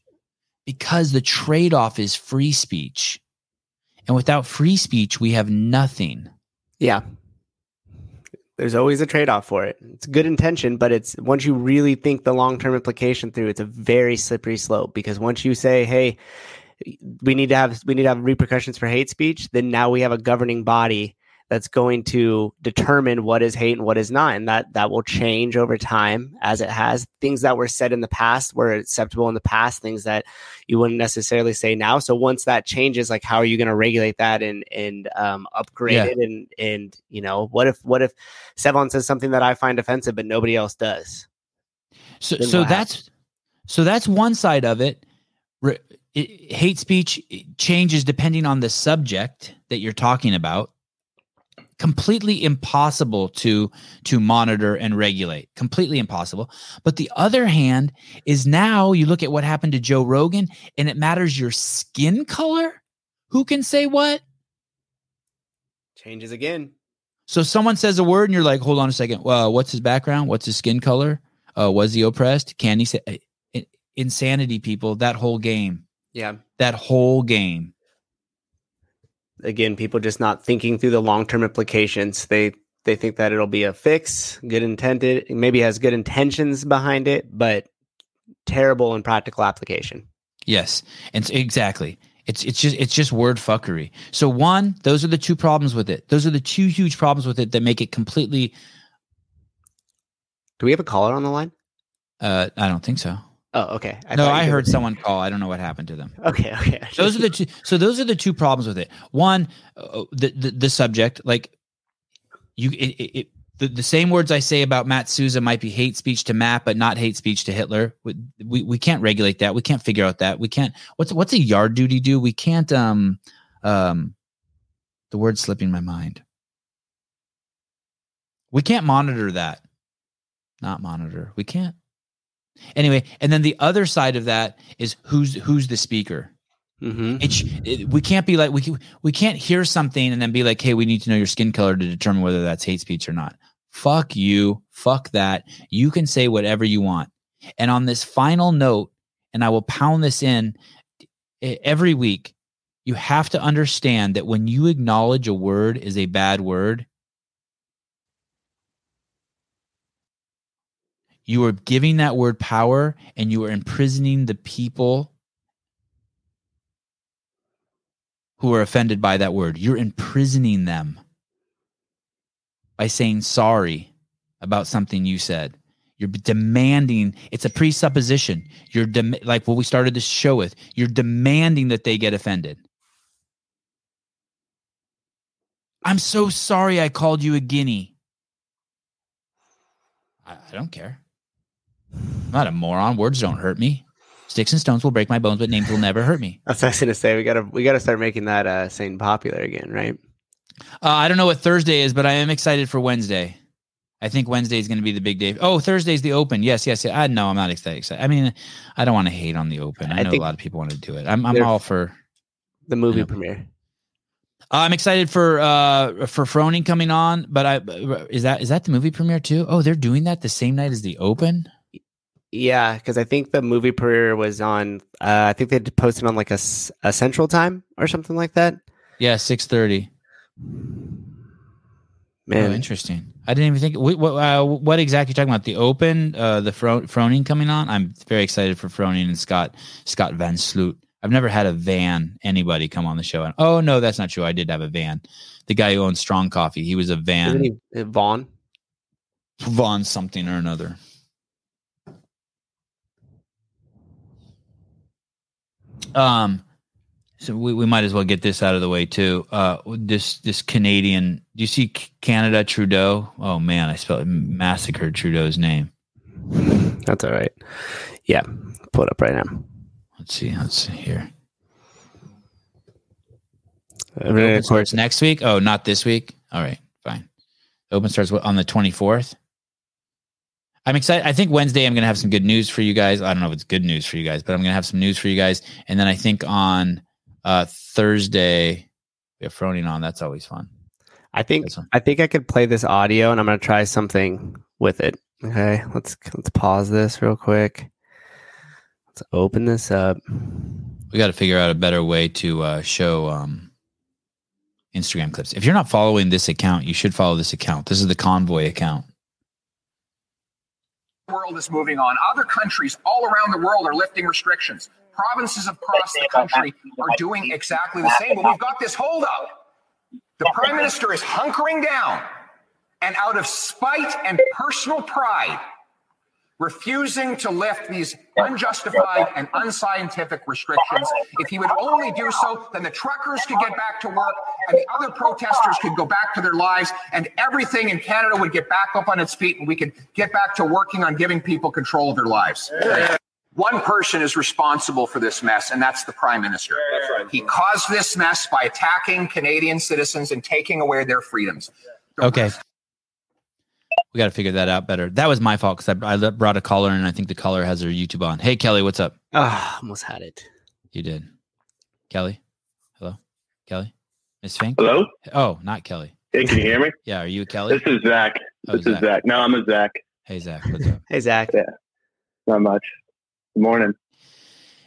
because the trade off is free speech. And without free speech, we have nothing. Yeah. There's always a trade off for it. It's good intention, but it's once you really think the long term implication through, it's a very slippery slope because once you say, hey, we need to have we need to have repercussions for hate speech, then now we have a governing body that's going to determine what is hate and what is not. And that that will change over time as it has. Things that were said in the past were acceptable in the past, things that you wouldn't necessarily say now. So once that changes, like how are you going to regulate that and and um, upgrade Yeah. it? And and you know, what if what if Sevan says something that I find offensive but nobody else does? So, Then so that's so that's one side of it. Re- it. Hate speech changes depending on the subject that you're talking about. Completely impossible to to monitor and regulate. Completely impossible. But the other hand is now you look at what happened to Joe Rogan, and it matters your skin color. Who can say what? Changes again. So someone says a word, and you're like, "Hold on a second. Well, what's his background? What's his skin color? Uh, was he oppressed? Can he say insanity? People, that whole game, Yeah. that whole game. Again people just not thinking through the long-term implications they they think that it'll be a fix good intended maybe has good intentions behind it but terrible in practical application Yes, and exactly. It's it's just it's just word fuckery. So one, those are the two problems with it. Those are the two huge problems with it that make it completely Do we have a caller on the line? Uh, I don't think so. Oh, okay. no, thought I heard someone call. I don't know what happened to them. Okay, okay. those are the two so those are the two problems with it one uh, the, the the subject like you it, it, it the, the same words I say about Matt Souza might be hate speech to Matt, but not hate speech to Hitler. We, we we can't regulate that. We can't figure out that. We can't. What's what's a yard duty do? We can't. Um, um, the word slipping my mind. We can't monitor that. Not monitor. We can't. Anyway, and then the other side of that is who's who's the speaker. Mm-hmm. It, it, we can't be like we can, we can't hear something and then be like, hey, we need to know your skin color to determine whether that's hate speech or not. Fuck you. Fuck that. You can say whatever you want. And on this final note, and I will pound this in every week, you have to understand that when you acknowledge a word is a bad word, you are giving that word power and you are imprisoning the people who are offended by that word. You're imprisoning them by saying sorry about something you said. You're demanding, it's a presupposition. You're like what we started this show with. You're demanding that they get offended. I'm so sorry I called you a guinea. I, I don't care. I'm not a moron. Words don't hurt me. Sticks and stones will break my bones, but names will never hurt me. That's what I was gonna say. We gotta we gotta start making that uh saying popular again, right? Uh, I don't know what Thursday is, but I am excited for Wednesday. I think Wednesday is going to be the big day. Oh, Thursday's the Open. Yes, yes, yes. I no, I'm not excited. I mean, I don't want to hate on the Open. I, I know a lot of people want to do it. I'm, I'm all for. The movie Yeah. premiere. Uh, I'm excited for uh for Froning coming on, but I is that is that the movie premiere too? Oh, they're doing that the same night as the Open. Yeah, because I think the movie premiere was on. Uh, I think they posted on like a, a central time or something like that. Yeah, six thirty. Man, Oh, interesting. I didn't even think. What what, uh, what exactly you talking about? The Open, uh, the Fro- Froning coming on. I'm very excited for Froning and Scott Scott Van Sloot. I've never had a van anybody come on the show. And oh no, that's not true. I did have a van. The guy who owns Strong Coffee, he was a isn't van. he uh, Vaughn? Vaughn something or another. Um, so we, we might as well get this out of the way too. Uh, this this Canadian. Do you see Canada Trudeau? Oh man, I spelled massacred Trudeau's name. That's all right. Yeah, pull it up right now. Let's see. Let's see here. Open starts next week. Oh, not this week. All right, fine. Open starts on the twenty fourth. I'm excited. I think Wednesday I'm going to have some good news for you guys. I don't know if it's good news for you guys, but I'm going to have some news for you guys. And then I think on uh, Thursday we have Froning on. That's always fun. I think I think I could play this audio, and I'm gonna try something with it. Okay, let's let's pause this real quick. Let's open this up. We got to figure out a better way to uh, show um, Instagram clips. If you're not following this account, you should follow this account. This is the Convoy account. World is moving on. Other countries all around the world are lifting restrictions. Provinces across the country are doing exactly the same. But we've got this holdup. The prime minister is hunkering down and out of spite and personal pride, refusing to lift these unjustified and unscientific restrictions. If he would only do so, then the truckers could get back to work and the other protesters could go back to their lives and everything in Canada would get back up on its feet and we could get back to working on giving people control of their lives. One person is responsible for this mess, and that's the prime minister. He caused this mess by attacking Canadian citizens and taking away their freedoms. The Okay. Rest We got to figure that out better. That was my fault because I, I brought a caller in and I think the caller has her YouTube on. Hey, Kelly, what's up? Ah, almost had it. You did. Kelly? Hello? Kelly? Miss Fink? Hello? Oh, not Kelly. Hey, can you hear me? Yeah, are you Kelly? This is Zach. Oh, This is Zach. Zach. No, I'm a Zach. Hey, Zach, what's up? Hey Zach. Yeah, not much. Good morning.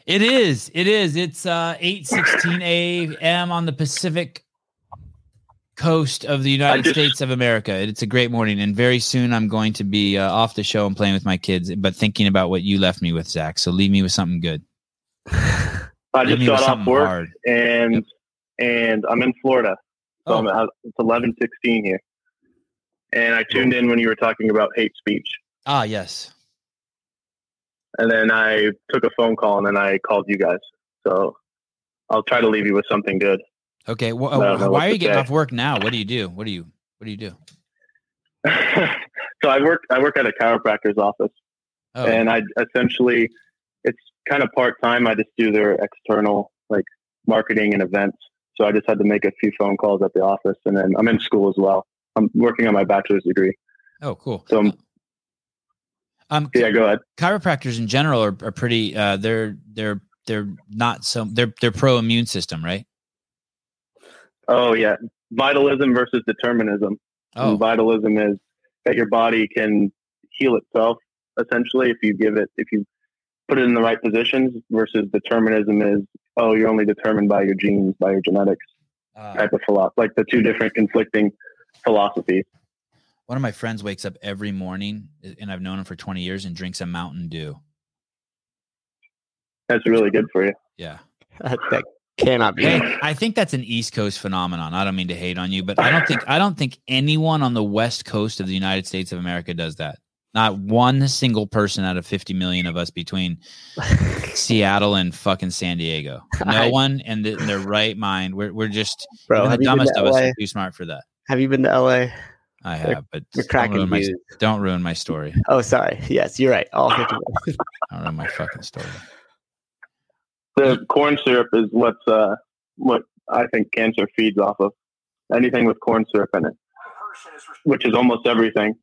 It is. It is. It's uh 8:16 a.m. on the Pacific coast of the United States of America. It's a great morning, and very soon I'm going to be uh, off the show and playing with my kids, but thinking about what you left me with, Zach. So leave me with something good. I Leave just got off work hard. and and I'm in Florida. So I'm Oh, at, it's 11:16 here. And I tuned in when you were talking about hate speech. Ah, yes. and then I took a phone call, and then I called you guys. So I'll try to leave you with something good. Okay. Well, what why are you getting say. off work now? What do you do? What do you What do you do? so I work I work at a chiropractor's office, Oh, and I essentially it's kind of part time. I just do their external like marketing and events. So I just had to make a few phone calls at the office, and then I'm in school as well. I'm working on my bachelor's degree. oh, cool. So I'm- Um, yeah, go ahead. chiropractors in general are, are pretty. Uh, they're they're they're not so they're they're pro immune system, right? Oh yeah, vitalism versus determinism. Oh, And vitalism is that your body can heal itself essentially if you give it if you put it in the right positions versus determinism is oh you're only determined by your genes by your genetics uh, type of philosophy like the two different conflicting philosophies one of my friends wakes up every morning, and I've known him for twenty years, and drinks a Mountain Dew. that's really good for you Yeah. that, that cannot be. Hey, I think that's an East Coast phenomenon. I don't mean to hate on you, but I don't think I don't think anyone on the West Coast of the United States of America does that. Not one single person out of 50 million of us between Seattle and fucking San Diego. No one in, the, in their right mind. We're, we're just Bro, even the dumbest of us LA? are too smart for that. Have you been to LA? I have, but You're don't cracking ruin, my, don't ruin my story. Oh, sorry. Yes, you're right. All 50 Don't ruin my fucking story. The corn syrup is what's uh what i think cancer feeds off of anything with corn syrup in it which is almost everything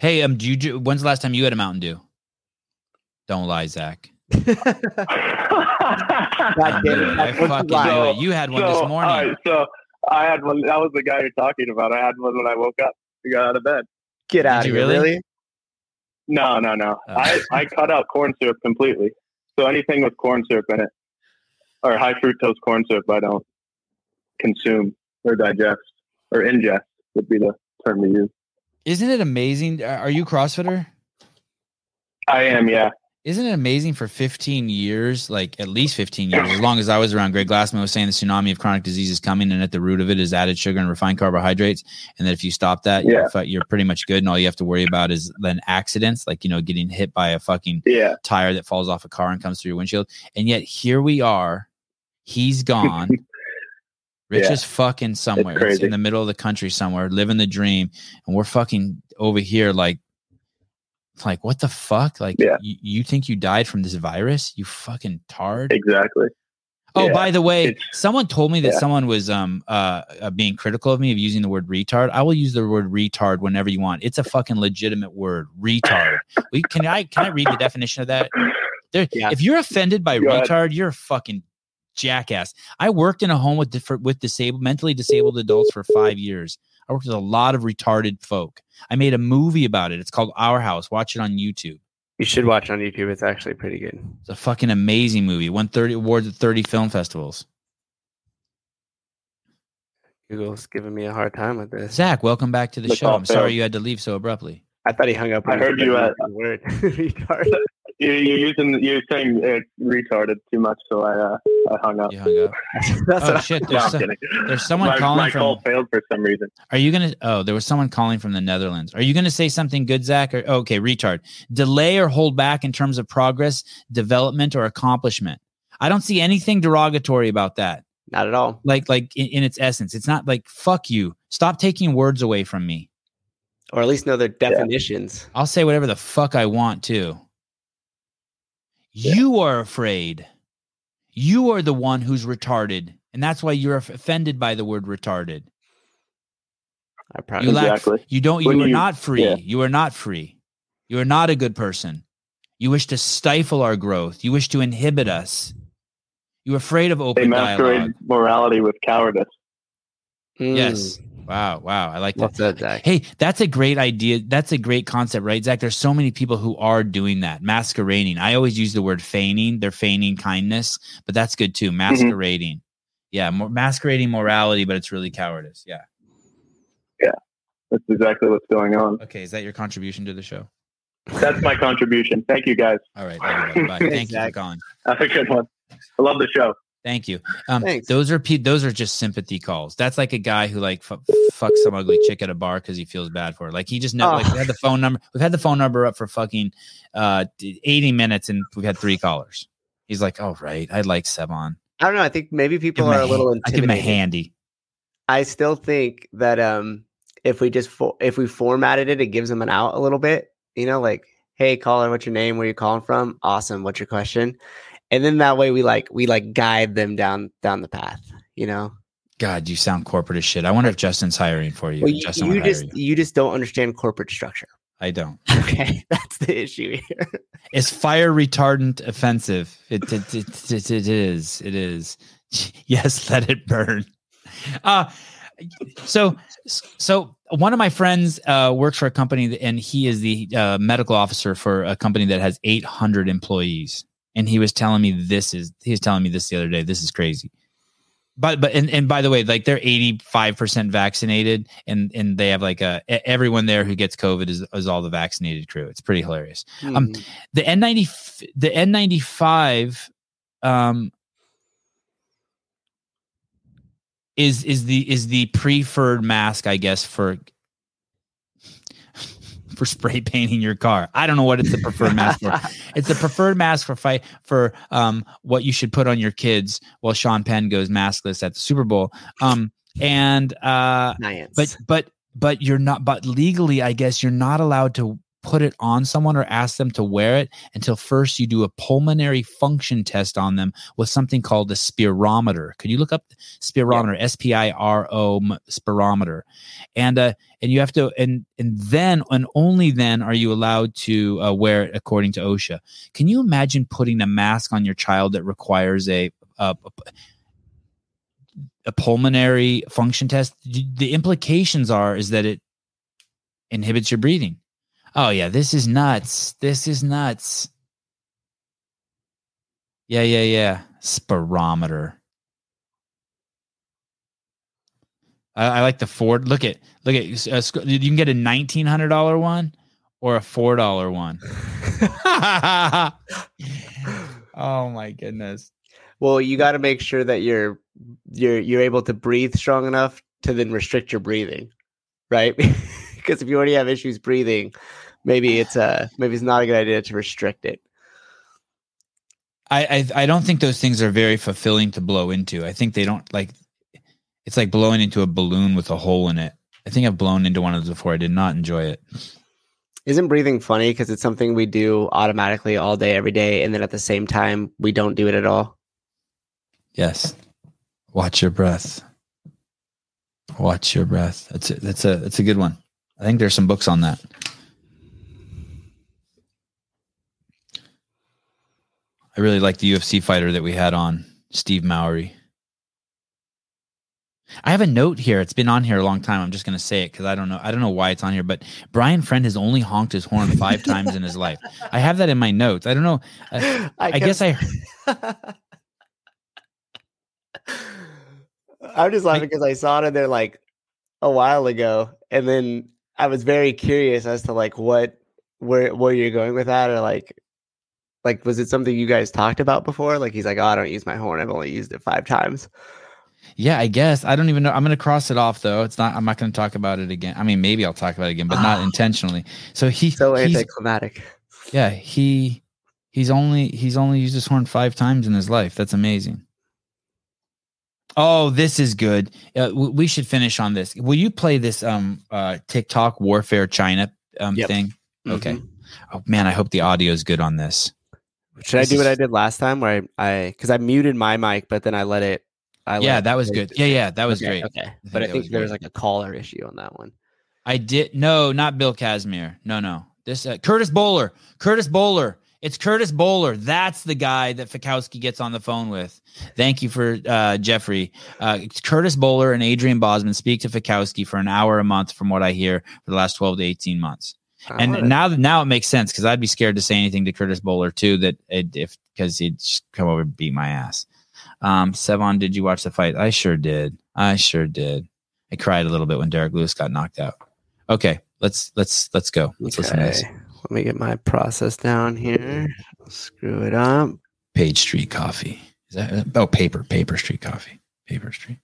Hey, um, do you when's the last time you had a Mountain Dew? Don't lie, Zach. God I damn it. it. I fucking the lie? You had one so, this morning. right, so i had one that was the guy you're talking about i had one when i woke up i got out of bed Get out you of here. really? Really? No, no, no. Oh. I, I cut out corn syrup completely. So anything with corn syrup in it or high fructose corn syrup, I don't consume or digest or ingest would be the term to use. Isn't it amazing? Are are you a CrossFitter? I am, yeah. Isn't it amazing for 15 years, like at least 15 years, as long as I was around? Greg Glassman was saying the tsunami of chronic disease is coming, and at the root of it is added sugar and refined carbohydrates. And that if you stop that, Yeah. you're, you're pretty much good. And all you have to worry about is then accidents, like, you know, getting hit by a fucking Yeah. tire that falls off a car and comes through your windshield. And yet here we are. He's gone. Rich Yeah. as fucking somewhere. It's crazy. in the middle of the country somewhere, living the dream. And we're fucking over here like like what the fuck? Like Yeah. you, you think you died from this virus? You fucking tard. Exactly. Oh, Yeah, by the way, it's- someone told me that yeah. someone was um uh, uh being critical of me of using the word retard. I will use the word retard whenever you want. It's a fucking legitimate word, retard. we can I can I read the definition of that? There, Yeah. if you're offended by Go ahead. retard, you're a fucking jackass. I worked in a home with dif- with disabled, mentally disabled adults for five years. I worked with a lot of retarded folk. I made a movie about it. It's called Our House. Watch it on YouTube. You should watch on YouTube. It's actually pretty good. It's a fucking amazing movie. Won 30 awards at 30 film festivals. Google's giving me a hard time with this. Zach, welcome back to the That's show. I'm sorry you had to leave so abruptly. I thought he hung up. I when you heard you the at- word. Retard. You, you're using, you're saying it's retarded too much, so I, uh, I hung up. You hung up. That's Oh shit! No, There's, so- kidding. there's someone my, calling my from. call failed for some reason. Are you gonna? Oh, there was someone calling from the Netherlands. Are you gonna say something good, Zach? Or oh, okay, retard. Delay or hold back in terms of progress, development, or accomplishment. I don't see anything derogatory about that. Not at all. Like, like in, in its essence, it's not like fuck you. Stop taking words away from me. Or at least know their definitions. I'll say whatever the fuck I want to. You are afraid. You are the one who's retarded, and that's why you're offended by the word retarded. I probably You lack. Exactly. You don't. You When are you- not free. yeah. You are not free. You are not a good person. You wish to stifle our growth. You wish to inhibit us. You're afraid of open They open masquerade dialogue. morality with cowardice. Hmm. Yes. Wow. Wow. I like that. Said, Zach. Hey, that's a great idea. That's a great concept, right, Zach? There's so many people who are doing that, masquerading. I always use the word feigning. They're feigning kindness, but that's good too. Mm-hmm. Masquerading. Yeah, more, masquerading morality, but it's really cowardice. Yeah. Yeah. That's exactly what's going on. Okay. Is that your contribution to the show? That's my contribution. Thank you guys. All right. Love you. Bye. Thank you for calling. Have a good one. I love the show. Thank you. Um, those are pe- those are just sympathy calls. That's like a guy who like f- fucks some ugly chick at a bar because he feels bad for her. Like he just know. Like Oh. we had the phone number. We've had the phone number up for fucking uh eighty minutes, and we've had three callers. He's like, "Oh right, I like Sevan. I don't know. I think maybe people are a a little I give him a handy." I still think that um, if we just fo- if we formatted it, it gives them an out a little bit. You know, like, hey, caller, what's your name? Where you calling from? Awesome. What's your question? And then that way we like we like guide them down down the path. You know, God, you sound corporate as shit. I wonder if Justin's hiring for you. well, you, Justin you just you. you just don't understand corporate structure. I don't. Okay, that's the issue here. Is fire retardant offensive? It it, it, it, it is. It is. Yes, let it burn. Uh so so one of my friends uh works for a company and he is the uh, medical officer for a company that has 800 employees and he was telling me this is he was telling me this the other day this is crazy. But but and, and by the way like they're 85% vaccinated and and they have like a everyone there who gets covid is, is all the vaccinated crew. It's pretty hilarious. Um Mhm. the N90 the N95 um is is the is the preferred mask I guess for for spray painting your car. I don't know what it's the preferred mask for. It's the preferred mask for fight for um what you should put on your kids while Sean Penn goes maskless at the Super Bowl. Um and uh but but but you're not but legally i guess you're not allowed to put it on someone or ask them to wear it until first you do a pulmonary function test on them with something called a spirometer. Could you look up spirometer? S-p-i-r-o m- spirometer. And uh and you have to and and then and only then are you allowed to uh, wear it according to osha. Can you imagine putting a mask on your child that requires a, a, a pulmonary function test? The implications are is that it inhibits your breathing oh yeah this is nuts this is nuts yeah yeah yeah spirometer I, I like the Ford. Look at look at uh, you can get a nineteen hundred dollar one or a four dollar one. oh my goodness! well, you got to make sure that you're you're you're able to breathe strong enough to then restrict your breathing, right? because if you already have issues breathing, maybe it's uh maybe it's not a good idea to restrict it. I, I I don't think those things are very fulfilling to blow into. I think they don't like. It's like blowing into a balloon with a hole in it. I think I've blown into one of those before. I did not enjoy it. Isn't breathing funny because it's something we do automatically all day, every day, and then at the same time we don't do it at all? Yes. Watch your breath. Watch your breath. That's a, that's a that's a good one. I think there's some books on that. I really like the UFC fighter that we had on, Steve Mowry. I have a note here. It's been on here a long time. I'm just going to say it because I don't know. I don't know why it's on here. But Brian Friend has only honked his horn five times in his life. I have that in my notes. I don't know. Uh, I, I guess I. I'm just laughing because I saw it in there like a while ago, and then I was very curious as to like what where where you're going with that, or like like was it something you guys talked about before? Like he's like, oh, I don't use my horn. I've only used it five times. Yeah, I guess. I don't even know. I'm going to cross it off though. It's not. I'm not going to talk about it again. I mean, maybe I'll talk about it again, but not Ah. intentionally. So he. So he's- anticlimactic. Yeah, he. He's only he's only used his horn five times in his life. That's amazing. Oh, this is good. Uh, w- we should finish on this. Will you play this um uh TikTok warfare China um Yep. thing? Okay. Mhm. Oh man, I hope the audio is good on this. Should I do what I did last time, where I I because I muted my mic, but then I let it. I Yeah, let that was it- good. Yeah, yeah, that was Okay, great. Okay, think but I think there was like a caller issue on that one. I did no, not Bill Casimir. No, no. This uh, Curtis Bowler. Curtis Bowler. It's Curtis Bowler. That's the guy that Fikowski gets on the phone with. Thank you for uh, Jeffrey. Uh, it's Curtis Bowler and Adrian Bozman speak to Fikowski for an hour a month, from what I hear, for the last twelve to eighteen months. And Alright. now, now it makes sense because I'd be scared to say anything to Curtis Bowler too. That it, if because he'd come over and beat my ass. Um, Sevan, did you watch the fight? I sure did. I sure did. I cried a little bit when Derrick Lewis got knocked out. Okay, let's let's let's go. Let's listen to this. Let me get my process down here. Screw it up. Page Street Coffee. Is that oh paper paper street coffee paper street?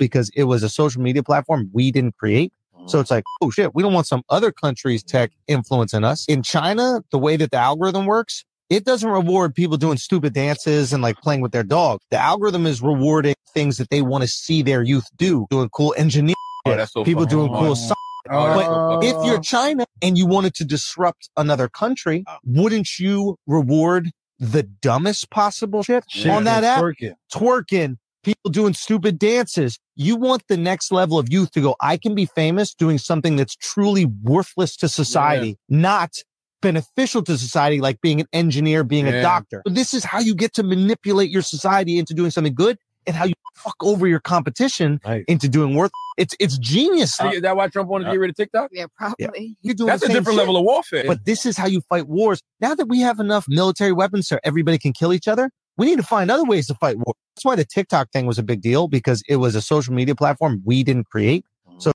because it was a social media platform we didn't create. So it's like, oh shit, we don't want some other country's tech influencing us. In China, the way that the algorithm works, it doesn't reward people doing stupid dances and like playing with their dog. The algorithm is rewarding things that they want to see their youth do, doing cool engineering, Oh, so people funny. doing cool Oh. science. Oh. But if you're China and you wanted to disrupt another country, wouldn't you reward the dumbest possible shit, Shit, on that app? twerking. Twerking, people doing stupid dances. You want the next level of youth to go, I can be famous doing something that's truly worthless to society, not beneficial to society, like being an engineer, being Yeah. a doctor. But this is how you get to manipulate your society into doing something good and how you fuck over your competition into doing worth. It's it's genius. See, is that why Trump wanted to uh, get rid of TikTok? Yeah, probably. You're doing That's a different shit. level of warfare. But this is how you fight wars. Now that we have enough military weapons so everybody can kill each other, we need to find other ways to fight war. That's why the TikTok thing was a big deal because it was a social media platform we didn't create. So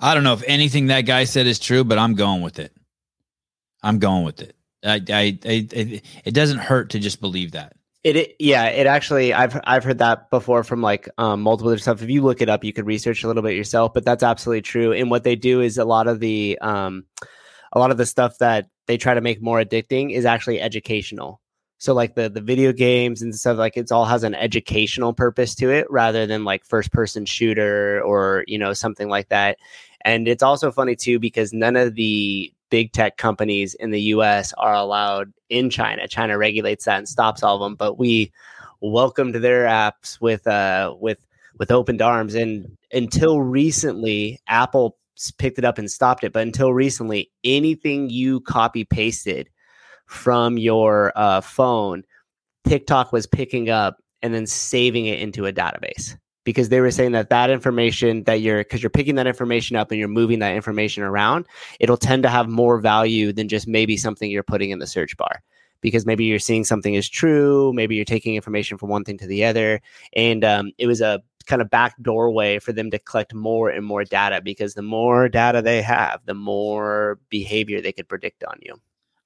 I don't know if anything that guy said is true, but I'm going with it. I'm going with it. I, I, I, it, it doesn't hurt to just believe that. It, it yeah, it actually I've I've heard that before from like um, multiple other stuff. If you look it up, you could research a little bit yourself. But that's absolutely true. And what they do is a lot of the um, a lot of the stuff that they try to make more addicting is actually educational. So like the the video games and stuff like it's all has an educational purpose to it rather than like first person shooter or you know something like that. And it's also funny too because none of the big tech companies in the US are allowed in China. China regulates that and stops all of them, but we welcomed their apps with uh with with opened arms and until recently Apple picked it up and stopped it, but until recently anything you copy pasted from your uh, phone, TikTok was picking up and then saving it into a database because they were saying that that information that you're because you're picking that information up and you're moving that information around, it'll tend to have more value than just maybe something you're putting in the search bar because maybe you're seeing something is true, maybe you're taking information from one thing to the other, and um, it was a kind of back doorway for them to collect more and more data because the more data they have, the more behavior they could predict on you.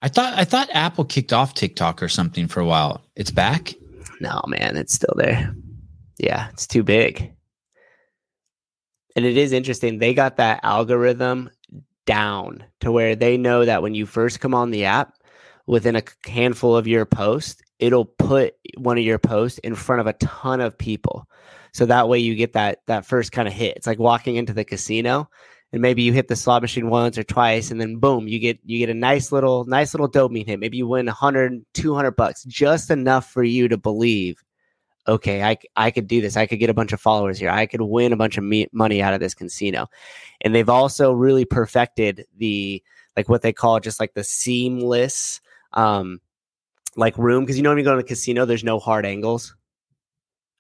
I thought I thought Apple kicked off TikTok or something for a while. It's back. No, man, it's still there. Yeah, it's too big. And it is interesting. They got that algorithm down to where they know that when you first come on the app, within a handful of your posts, it'll put one of your posts in front of a ton of people. So that way you get that that first kind of hit. It's like walking into the casino and maybe you hit the slot machine once or twice and then boom, you get you get a nice little nice little dopamine hit. Maybe you win 100 200 bucks, just enough for you to believe okay, i i could do this. I could get a bunch of followers here. I could win a bunch of me- money out of this casino. And they've also really perfected the, like what they call just like the seamless, um, like room. Cause you know, when you go to a casino, there's no hard angles,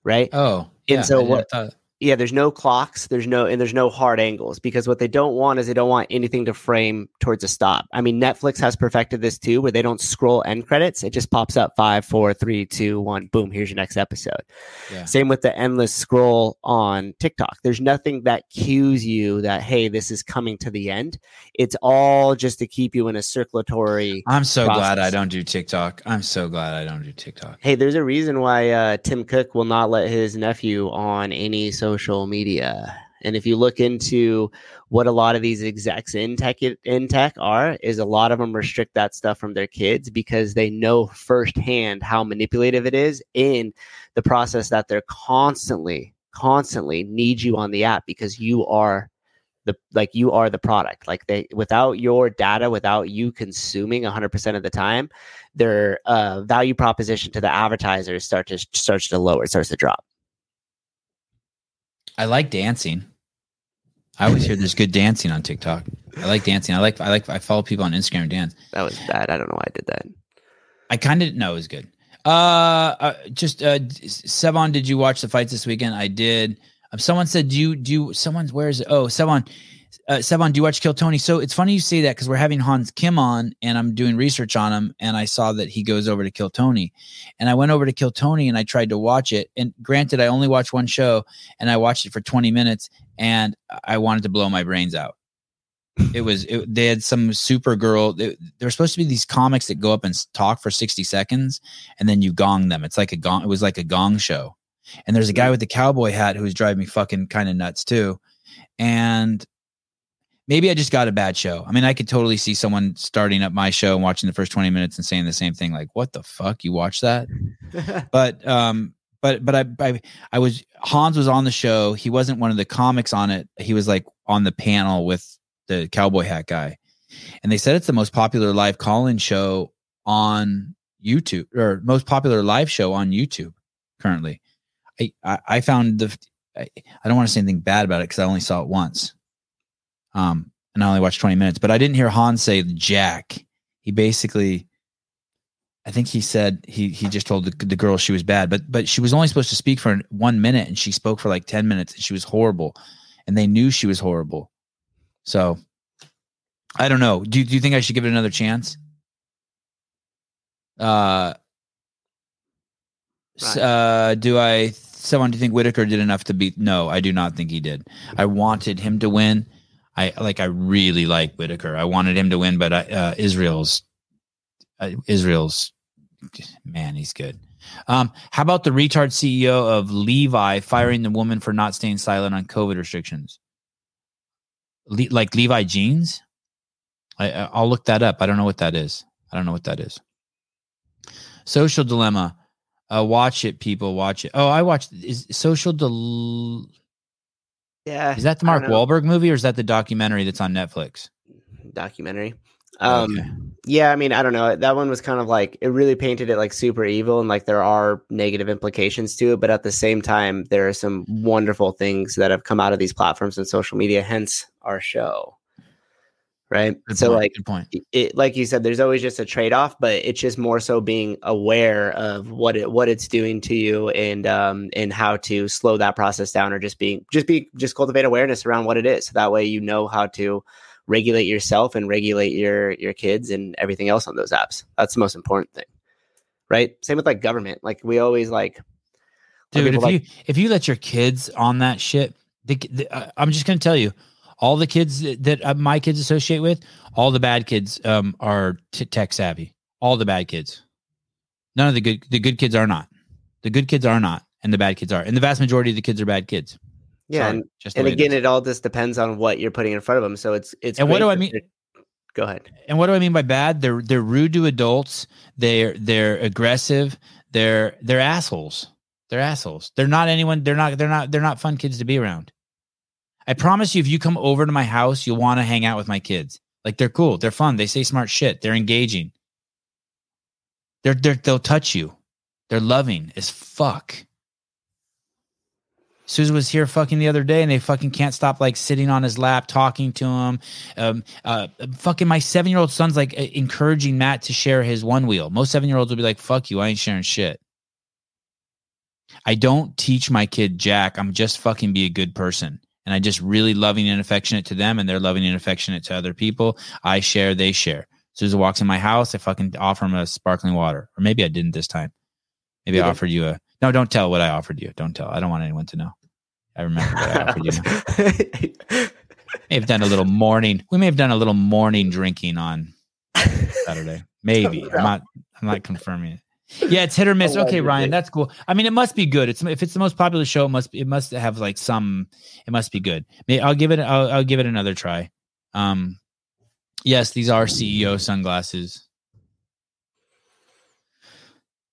right? Oh, and yeah, so what, thought- yeah, there's no clocks, there's no and there's no hard angles because what they don't want is they don't want anything to frame towards a stop. I mean, Netflix has perfected this too, where they don't scroll end credits; it just pops up five, four, three, two, one, boom. Here's your next episode. Yeah. Same with the endless scroll on TikTok. There's nothing that cues you that hey, this is coming to the end. It's all just to keep you in a circulatory. I'm so glad I don't do TikTok. I'm so glad I don't do TikTok. Hey, there's a reason why uh, Tim Cook will not let his nephew on any social media. And if you look into what a lot of these execs in tech in tech are, is a lot of them restrict that stuff from their kids because they know firsthand how manipulative it is in the process that they're constantly, constantly need you on the app because you are the like you are the product like they without your data without you consuming 100% of the time their uh, value proposition to the advertisers start to starts to lower starts to drop I like dancing. I always hear there's good dancing on TikTok. I like dancing. I like I like I follow people on Instagram who dance. that was bad i don't know why i did that I kind of know it was good. Uh, uh just uh Sevan, did you watch the fights this weekend? I did. Um, someone said, "Do you do you, someone where is it? Oh, Sevan, uh, Sevan, do you watch Kill Tony?" So it's funny you say that because we're having Hans Kim on, and I'm doing research on him, and I saw that he goes over to Kill Tony, and I went over to Kill Tony and I tried to watch it. And granted, I only watched one show, and I watched it for 20 minutes, and I wanted to blow my brains out. It was it, they had some Supergirl. They, there were supposed to be these comics that go up and talk for sixty seconds, and then you gong them. It's like a gong. It was like a gong show. And there's a guy with the cowboy hat who was driving me fucking kind of nuts too. And maybe I just got a bad show. I mean, I could totally see someone starting up my show and watching the first 20 minutes and saying the same thing, like, what the fuck? You watch that? but um, but but I, I I was Hans was on the show. He wasn't one of the comics on it. He was like on the panel with the cowboy hat guy. And they said it's the most popular live call-in show on YouTube or most popular live show on YouTube currently. I I, I found the I, I don't want to say anything bad about it because I only saw it once. Um, and I only watched 20 minutes, but I didn't hear Hans say Jack. He basically, I think he said he he just told the, the girl she was bad, but but she was only supposed to speak for one minute, and she spoke for like 10 minutes, and she was horrible, and they knew she was horrible. So, I don't know. Do do you think I should give it another chance? Uh, s- uh, do I? Someone do you think Whittaker did enough to beat? No, I do not think he did. I wanted him to win. I like. I really like Whittaker. I wanted him to win, but I, uh, Israel's uh, Israel's man, he's good. Um, how about the retard CEO of Levi firing the woman for not staying silent on COVID restrictions? Le- like Levi jeans? I, I- I'll look that up. I don't know what that is. I don't know what that is. Social dilemma. Uh, watch it, people. Watch it. Oh, I watched. Is social del? Yeah. Is that the Mark. Wahlberg movie or is that the documentary that's on Netflix? documentary. Um, yeah, I mean, I don't know. That one was kind of like it really painted it like super evil, and like there are negative implications to it, but at the same time, there are some wonderful things that have come out of these platforms and social media. Hence, our show, right? Good so, point, like, good point. it, like you said, there's always just a trade off, but it's just more so being aware of what it what it's doing to you and um and how to slow that process down, or just being just be just cultivate awareness around what it is. So that way, you know how to regulate yourself and regulate your your kids and everything else on those apps. That's the most important thing, right? Same with like government. Like we always like, dude if people you if you let your kids on that shit the, the, uh, i'm just gonna tell you all the kids that, that uh, my kids associate with all the bad kids um are t- tech savvy all the bad kids none of the good the good kids are not the good kids are not and the bad kids are and the vast majority of the kids are bad kids yeah, Sorry, and, just and way it again, it all just depends on what you're putting in front of them. So it's it's. And what do I mean- Go ahead. and what do I mean by bad? They're they're rude to adults. They're they're aggressive. They're they're assholes. They're assholes. They're not anyone. They're not they're not they're not fun kids to be around. I promise you, if you come over to my house, you'll want to hang out with my kids. Like they're cool. They're fun. They say smart shit. They're engaging. They're they're they'll touch you. They're loving as fuck. Souza was here fucking the other day, and they fucking can't stop like sitting on his lap, talking to him. Um, uh, fucking my seven year old son's like encouraging Matt to share his one wheel. Most seven year olds will be like, "Fuck you, I ain't sharing shit." I don't teach my kid Jack. I'm just fucking be a good person, and I just really loving and affectionate to them, and they're loving and affectionate to other people. I share, they share. Souza walks in my house, I fucking offer him a sparkling water, or maybe I didn't this time. Maybe I offered you a no. Don't tell what I offered you. Don't tell. I don't want anyone to know. I remember what I offered you. may have done a little morning. We may have done a little morning drinking on Saturday. Maybe. I'm not. I'm not confirming it. Yeah, it's hit or miss. Okay, Allegedly. Ryan, that's cool. I mean, it must be good. It's if it's the most popular show, it must it must have like some. It must be good. May I'll give it. I'll, I'll give it another try. Um, yes, these are CEO sunglasses.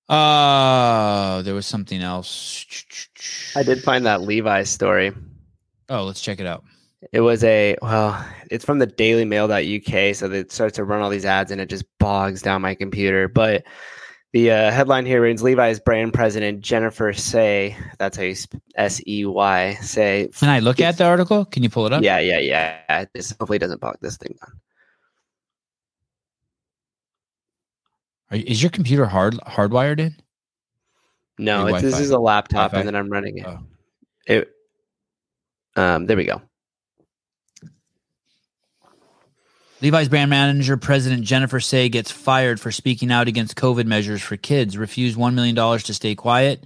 Oh, there was something else. I did find that Levi story. Oh, let's check it out. It was a well, it's from the Daily dailymail.uk, so it starts to run all these ads and it just bogs down my computer. But the uh, headline here reads Levi's brand president Jennifer Sey, that's how you S E Y say. Can I look at the article? Can you pull it up? Yeah, yeah, yeah. This hopefully doesn't bog this thing down. Are, is your computer hard hardwired in? No, it's, this is a laptop Wi-Fi? and then I'm running it. Oh. It um there we go. Levi's brand manager, President Jennifer Sey, gets fired for speaking out against COVID measures for kids. Refused $1 million to stay quiet.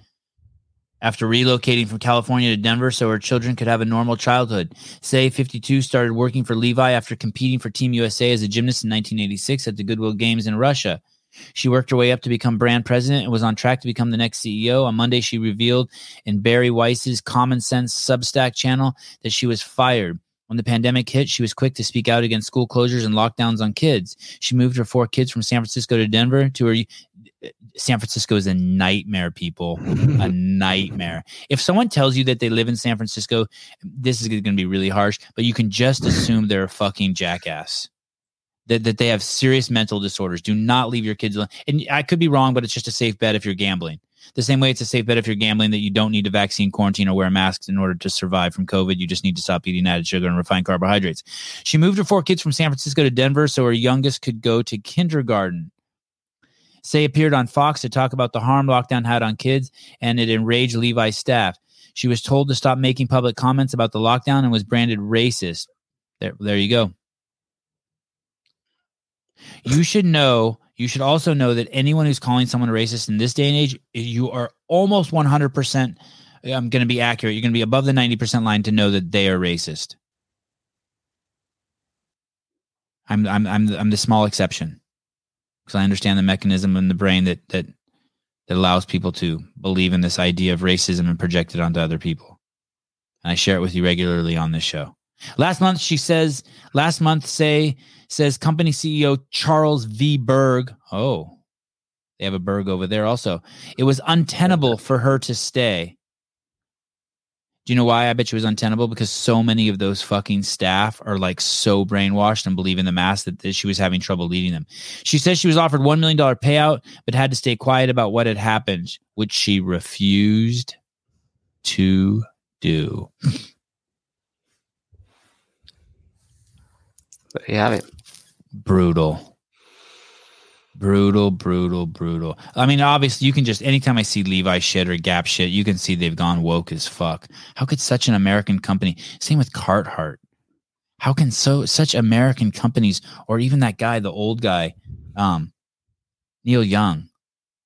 after relocating from California to Denver so her children could have a normal childhood. Sey 52 started working for Levi after competing for Team USA as a gymnast in 1986 at the Goodwill Games in Russia. She worked her way up to become brand president and was on track to become the next CEO. On Monday, she revealed in Bari Weiss's Common Sense Substack channel that she was fired. When the pandemic hit, she was quick to speak out against school closures and lockdowns on kids. She moved her four kids from San Francisco to Denver to her. Uh, San Francisco is a nightmare, people. a nightmare. If someone tells you that they live in San Francisco, this is going to be really harsh, but you can just assume they're a fucking jackass that, that they have serious mental disorders. Do not leave your kids alone. And I could be wrong, but it's just a safe bet if you're gambling. The same way it's a safe bet if you're gambling that you don't need to vaccine, quarantine, or wear masks in order to survive from COVID. You just need to stop eating added sugar and refined carbohydrates. She moved her four kids from San Francisco to Denver so her youngest could go to kindergarten. Sey appeared on Fox to talk about the harm lockdown had on kids, and it enraged Levi's staff. She was told to stop making public comments about the lockdown and was branded racist. There, there you go. You should know, you should also know that anyone who's calling someone racist in this day and age, you are almost 100%. I'm going to be accurate. You're going to be above the 90% line to know that they are racist. I'm I'm I'm I'm the small exception because I understand the mechanism in the brain that that that allows people to believe in this idea of racism and project it onto other people. And I share it with you regularly on this show. Last month, she says, last month, Sey, says company CEO Charles V. Bergh. Oh, they have a Berg over there also. It was untenable for her to stay. Do you know why I bet you was untenable? Because so many of those fucking staff are like so brainwashed and believe in the mask that, that she was having trouble leading them. She says she was offered $1 million payout, but had to stay quiet about what had happened, which she refused to do. There you have it. Brutal. Brutal brutal brutal. I mean obviously you can just anytime i see levi shit or gap shit you can see they've gone woke as fuck. How could such an american company same with carhartt. How can so such american companies or even that guy the old guy um neil young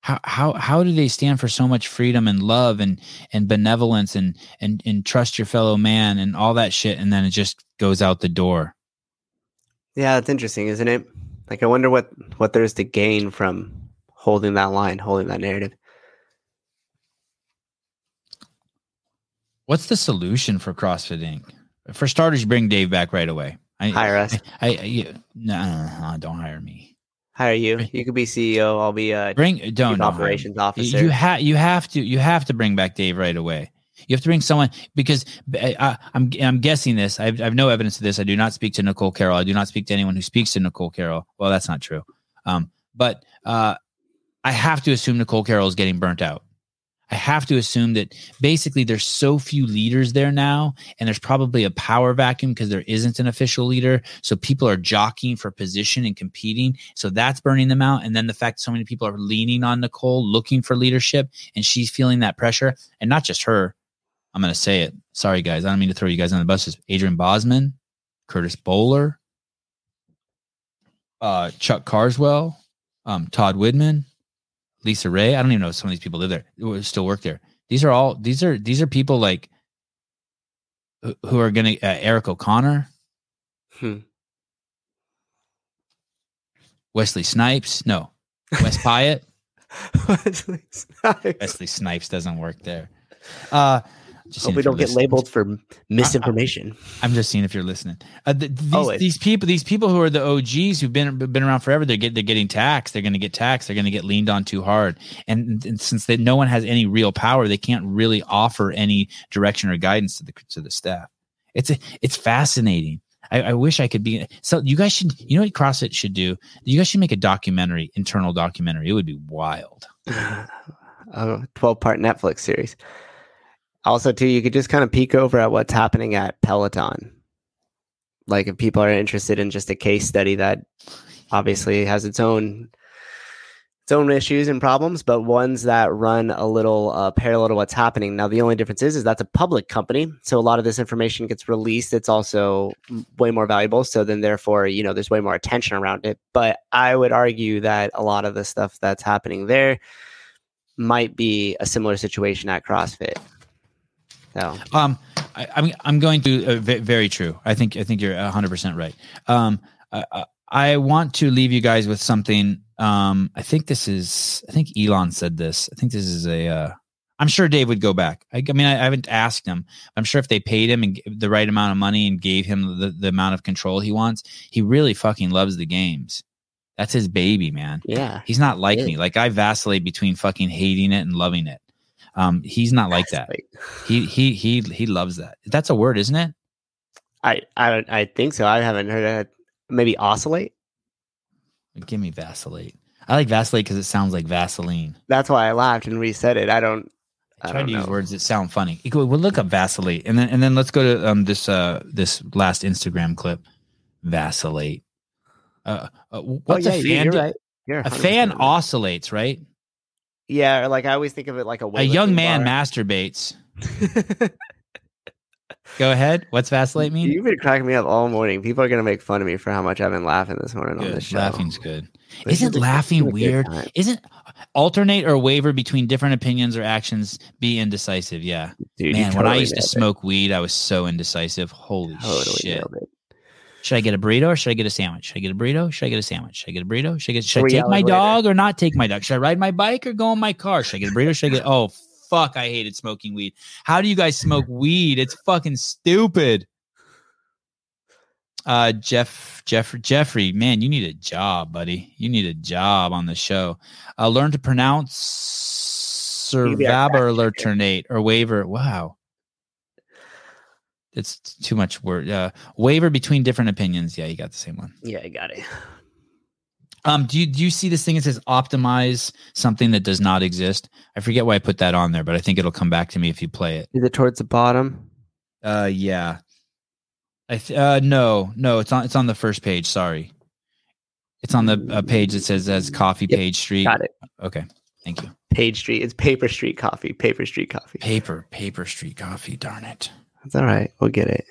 how how how do they stand for so much freedom and love and and benevolence and and and trust your fellow man and all that shit and then it just goes out the door Yeah, it's interesting, isn't it? Like, I wonder what what there's to gain from holding that line, holding that narrative. What's the solution for CrossFit Inc? For starters, you bring Dave back right away. I, Hire us. I, I, you, no, no, no, don't hire me. Hire you. You could be CEO. I'll be uh, Bring don't don't operations officer. You have you have to you have to bring back Dave right away. You have to bring someone because I, I, I'm I'm guessing this. I've, I have no evidence of this. I do not speak to Nicole Carroll. I do not speak to anyone who speaks to Nicole Carroll. Well, that's not true. Um, but uh, I have to assume Nicole Carroll is getting burnt out. I have to assume that basically there's so few leaders there now, and there's probably a power vacuum because there isn't an official leader. So people are jockeying for position and competing. So that's burning them out. And then the fact so many people are leaning on Nicole, looking for leadership, and she's feeling that pressure. And not just her. I'm going to say it. Sorry, guys. I don't mean to throw you guys on the buses. Adrian Bozman, Curtis Bowler, uh, Chuck Carswell, um, Todd Widman, Lisa Ray. I don't even know if some of these people live there, still work there. These are all these are these are people like who- who are going to uh, Eric O'Connor, Hmm. Wesley Snipes. No, Wes Piatt. Wesley Snipes. Wesley Snipes doesn't work there. Uh, just Hope we don't get listening. labeled for misinformation. I'm just seeing if you're listening. Uh, th- these, Always. these people, these people who are the OGs who've been been around forever, they're get, they're getting taxed. They're going to get taxed. They're going to get leaned on too hard. And, and since they, no one has any real power, they can't really offer any direction or guidance to the to the staff. It's a, it's fascinating. I, I wish I could be. So you guys should. You know what CrossFit should do? You guys should make a documentary, internal documentary. It would be wild. a 12 part Netflix series. Also, too, you could just kind of peek over at what's happening at Peloton. Like, if people are interested in just a case study that obviously has its own its own issues and problems, but ones that run a little uh, parallel to what's happening. Now, the only difference is, is that's a public company, so a lot of this information gets released. It's also way more valuable. So then, therefore, you know, there's way more attention around it. But I would argue that a lot of the stuff that's happening there might be a similar situation at CrossFit. Um, I, I'm I'm going to uh, ve- very true. I think I think you're 100 percent right. Um, I, I- I want to leave you guys with something. Um, I think this is. I think Elon said this. I think this is a. Uh, I'm sure Dave would go back. I, I mean, I, I haven't asked him. I'm sure if they paid him and the right amount of money and gave him the, the amount of control he wants, he really fucking loves the games. That's his baby, man. yeah, He's not like me. Like I vacillate between fucking hating it and loving it. Um, he's not like that. He he he he loves that. That's a word, isn't it? I I don't I think so. I haven't heard that. Maybe oscillate. Give me vacillate. I like vacillate because it sounds like Vaseline. That's why I laughed and reset it. I don't. I I try don't to use words that sound funny. We'll look up vacillate, and then and then let's go to um this uh this last Instagram clip. Vacillate. Uh, uh what's oh, yeah, a fan? You're right. You're A fan oscillates, right? Yeah, or like I always think of it like a A young man bar. masturbates. Go ahead. What's vacillate mean? You've been cracking me up all morning. People are gonna make fun of me for how much I've been laughing this morning on Good. this show. Laughing's good. This Isn't is laughing a weird? Isn't alternate or waver between different opinions or actions be indecisive? Yeah. Dude, you Man, when I used to nailed it. smoke weed, I was so indecisive. Holy totally shit. Should I get a burrito or should I get a sandwich? Should I get a burrito? Should I get a sandwich? Should I get a burrito? Should I get should I take my later. dog or not take my dog? Should I ride my bike or go in my car? Should I get a burrito? Should I get oh fuck, I hated smoking weed. How do you guys smoke weed? It's fucking stupid. Uh Jeff Jeff Jeffrey, man, you need a job, buddy. You need a job on the show. Uh learn to pronounce survivor or waiver. Wow. It's too much word. Uh, waver between different opinions. Yeah, you got the same one. Yeah, I got it. Um, do you do you see this thing? It says optimize something that does not exist. I forget why I put that on there, but I think it'll come back to me if you play it. Is it towards the bottom? Uh, yeah. I th- uh no no it's on it's on the first page. Sorry, it's on the uh, page that says as Coffee Yep, Page Street. Got it. Okay, thank you. Page Street. It's Paper Street Coffee. Paper Street Coffee. Paper Paper Street Coffee. Darn it, That's all right. We'll get it.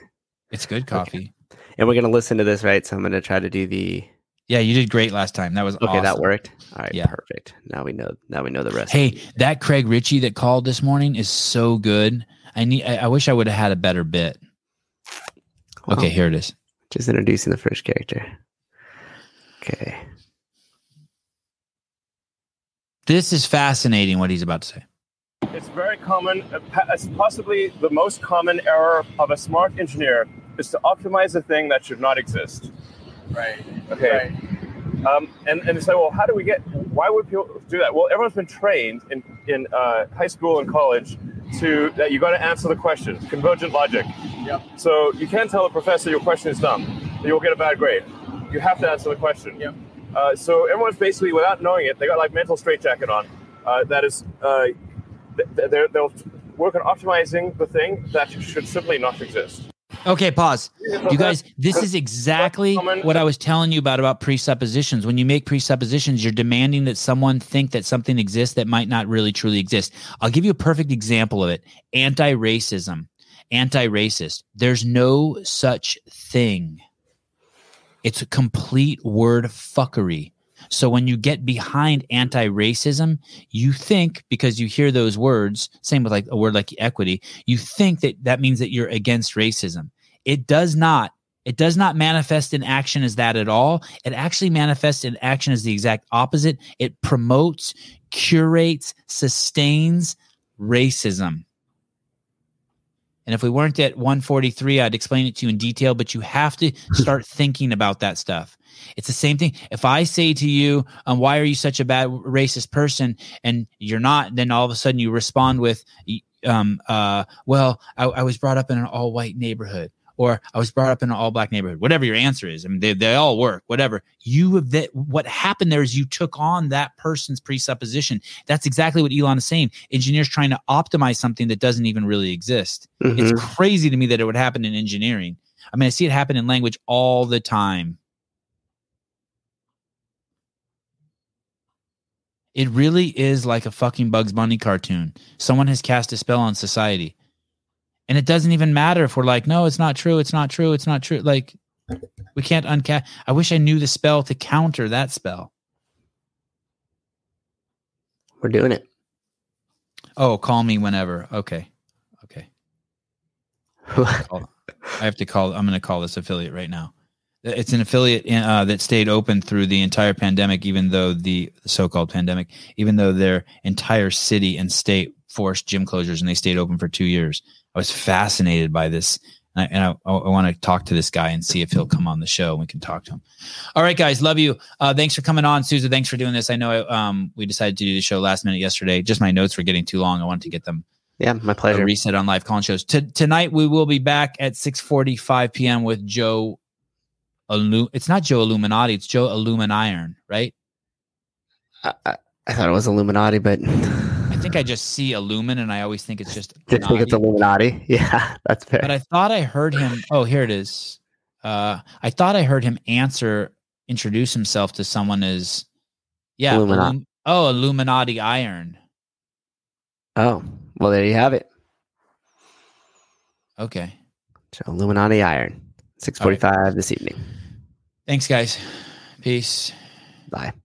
it's good coffee. And we're gonna listen to this, right? So I'm gonna try to do the. Yeah, you did great last time. That was Okay, that worked. All right, Yeah. perfect. Now we know. Now we know the rest. Hey, that Craig Richey that called this morning is so good. I need. I, I wish I would have had a better bit. Well, Okay, here it is. Just introducing the first character. Okay. This is fascinating. What he's about to say. It's very common, it's possibly the most common error of a smart engineer is to optimize a thing that should not exist. Right. Okay. Um, and, and they say, well, how do we get, why would people do that? Well, everyone's been trained in, in uh, high school and college to, that you got to answer the question, convergent logic. Yep. So you can't tell a professor your question is dumb, you'll get a bad grade. You have to answer the question. Yep. Uh, so everyone's basically, without knowing it, they got like mental straitjacket on. Uh, that is, uh, they're, they'll work on optimizing the thing that should simply not exist. Okay, pause. You guys, this is exactly what I was telling you about about presuppositions. When you make presuppositions, you're demanding that someone think that something exists that might not really truly exist. I'll give you a perfect example of it. Anti-racism, anti-racist. There's no such thing. It's a complete word fuckery. So when you get behind anti-racism, you think because you hear those words, same with like a word like equity, you think that that means that you're against racism. It does not. It does not manifest in action as that at all. It actually manifests in action as the exact opposite. It promotes, curates, sustains racism. And if we weren't at 143, I'd explain it to you in detail, but you have to start thinking about that stuff. It's the same thing. If I say to you, um, why are you such a bad racist person? And you're not, then all of a sudden you respond with, um, uh, well, I, I was brought up in an all white neighborhood or I was brought up in an all black neighborhood, whatever your answer is. I mean, they, they all work, whatever. You have that, what happened there is you took on that person's presupposition. That's exactly what Elon is saying. Engineers trying to optimize something that doesn't even really exist. It's Mhm. crazy to me that it would happen in engineering. I mean, I see it happen in language all the time. It really is like a fucking Bugs Bunny cartoon. Someone has cast a spell on society. And it doesn't even matter if we're like, no, it's not true, it's not true, it's not true. Like, we can't uncast. I wish I knew the spell to counter that spell. We're doing it. Oh, call me whenever. Okay. Okay. I have to call. I'm going to call this affiliate right now. It's an affiliate uh, that stayed open through the entire pandemic, even though the so-called pandemic, even though their entire city and state forced gym closures, and they stayed open for two years. I was fascinated by this, and I, and I, I want to talk to this guy and see if he'll come on the show. We can talk to him. All right, guys, love you. Uh, thanks for coming on, Souza. Thanks for doing this. I know um, we decided to do the show last minute yesterday. Just my notes were getting too long. I wanted to get them Yeah, my pleasure. a reset on live call shows. T- tonight we will be back at 6:45 p.m. with Joe. Illu- it's not Joe Illuminati. It's Joe Illuminiron, right? I, I, I thought it was Illuminati, but I think I just see Illumin, and I always think it's just. just think it's Illuminati. Yeah, that's fair. But I thought I heard him. Oh, here it is. Uh, I thought I heard him answer, introduce himself to someone as, yeah, Illuminati. Illum- oh, Illuminati Iron. oh, well, there you have it. Okay. So Illuminati Iron, six forty-five this evening. Thanks, guys. Peace. Bye.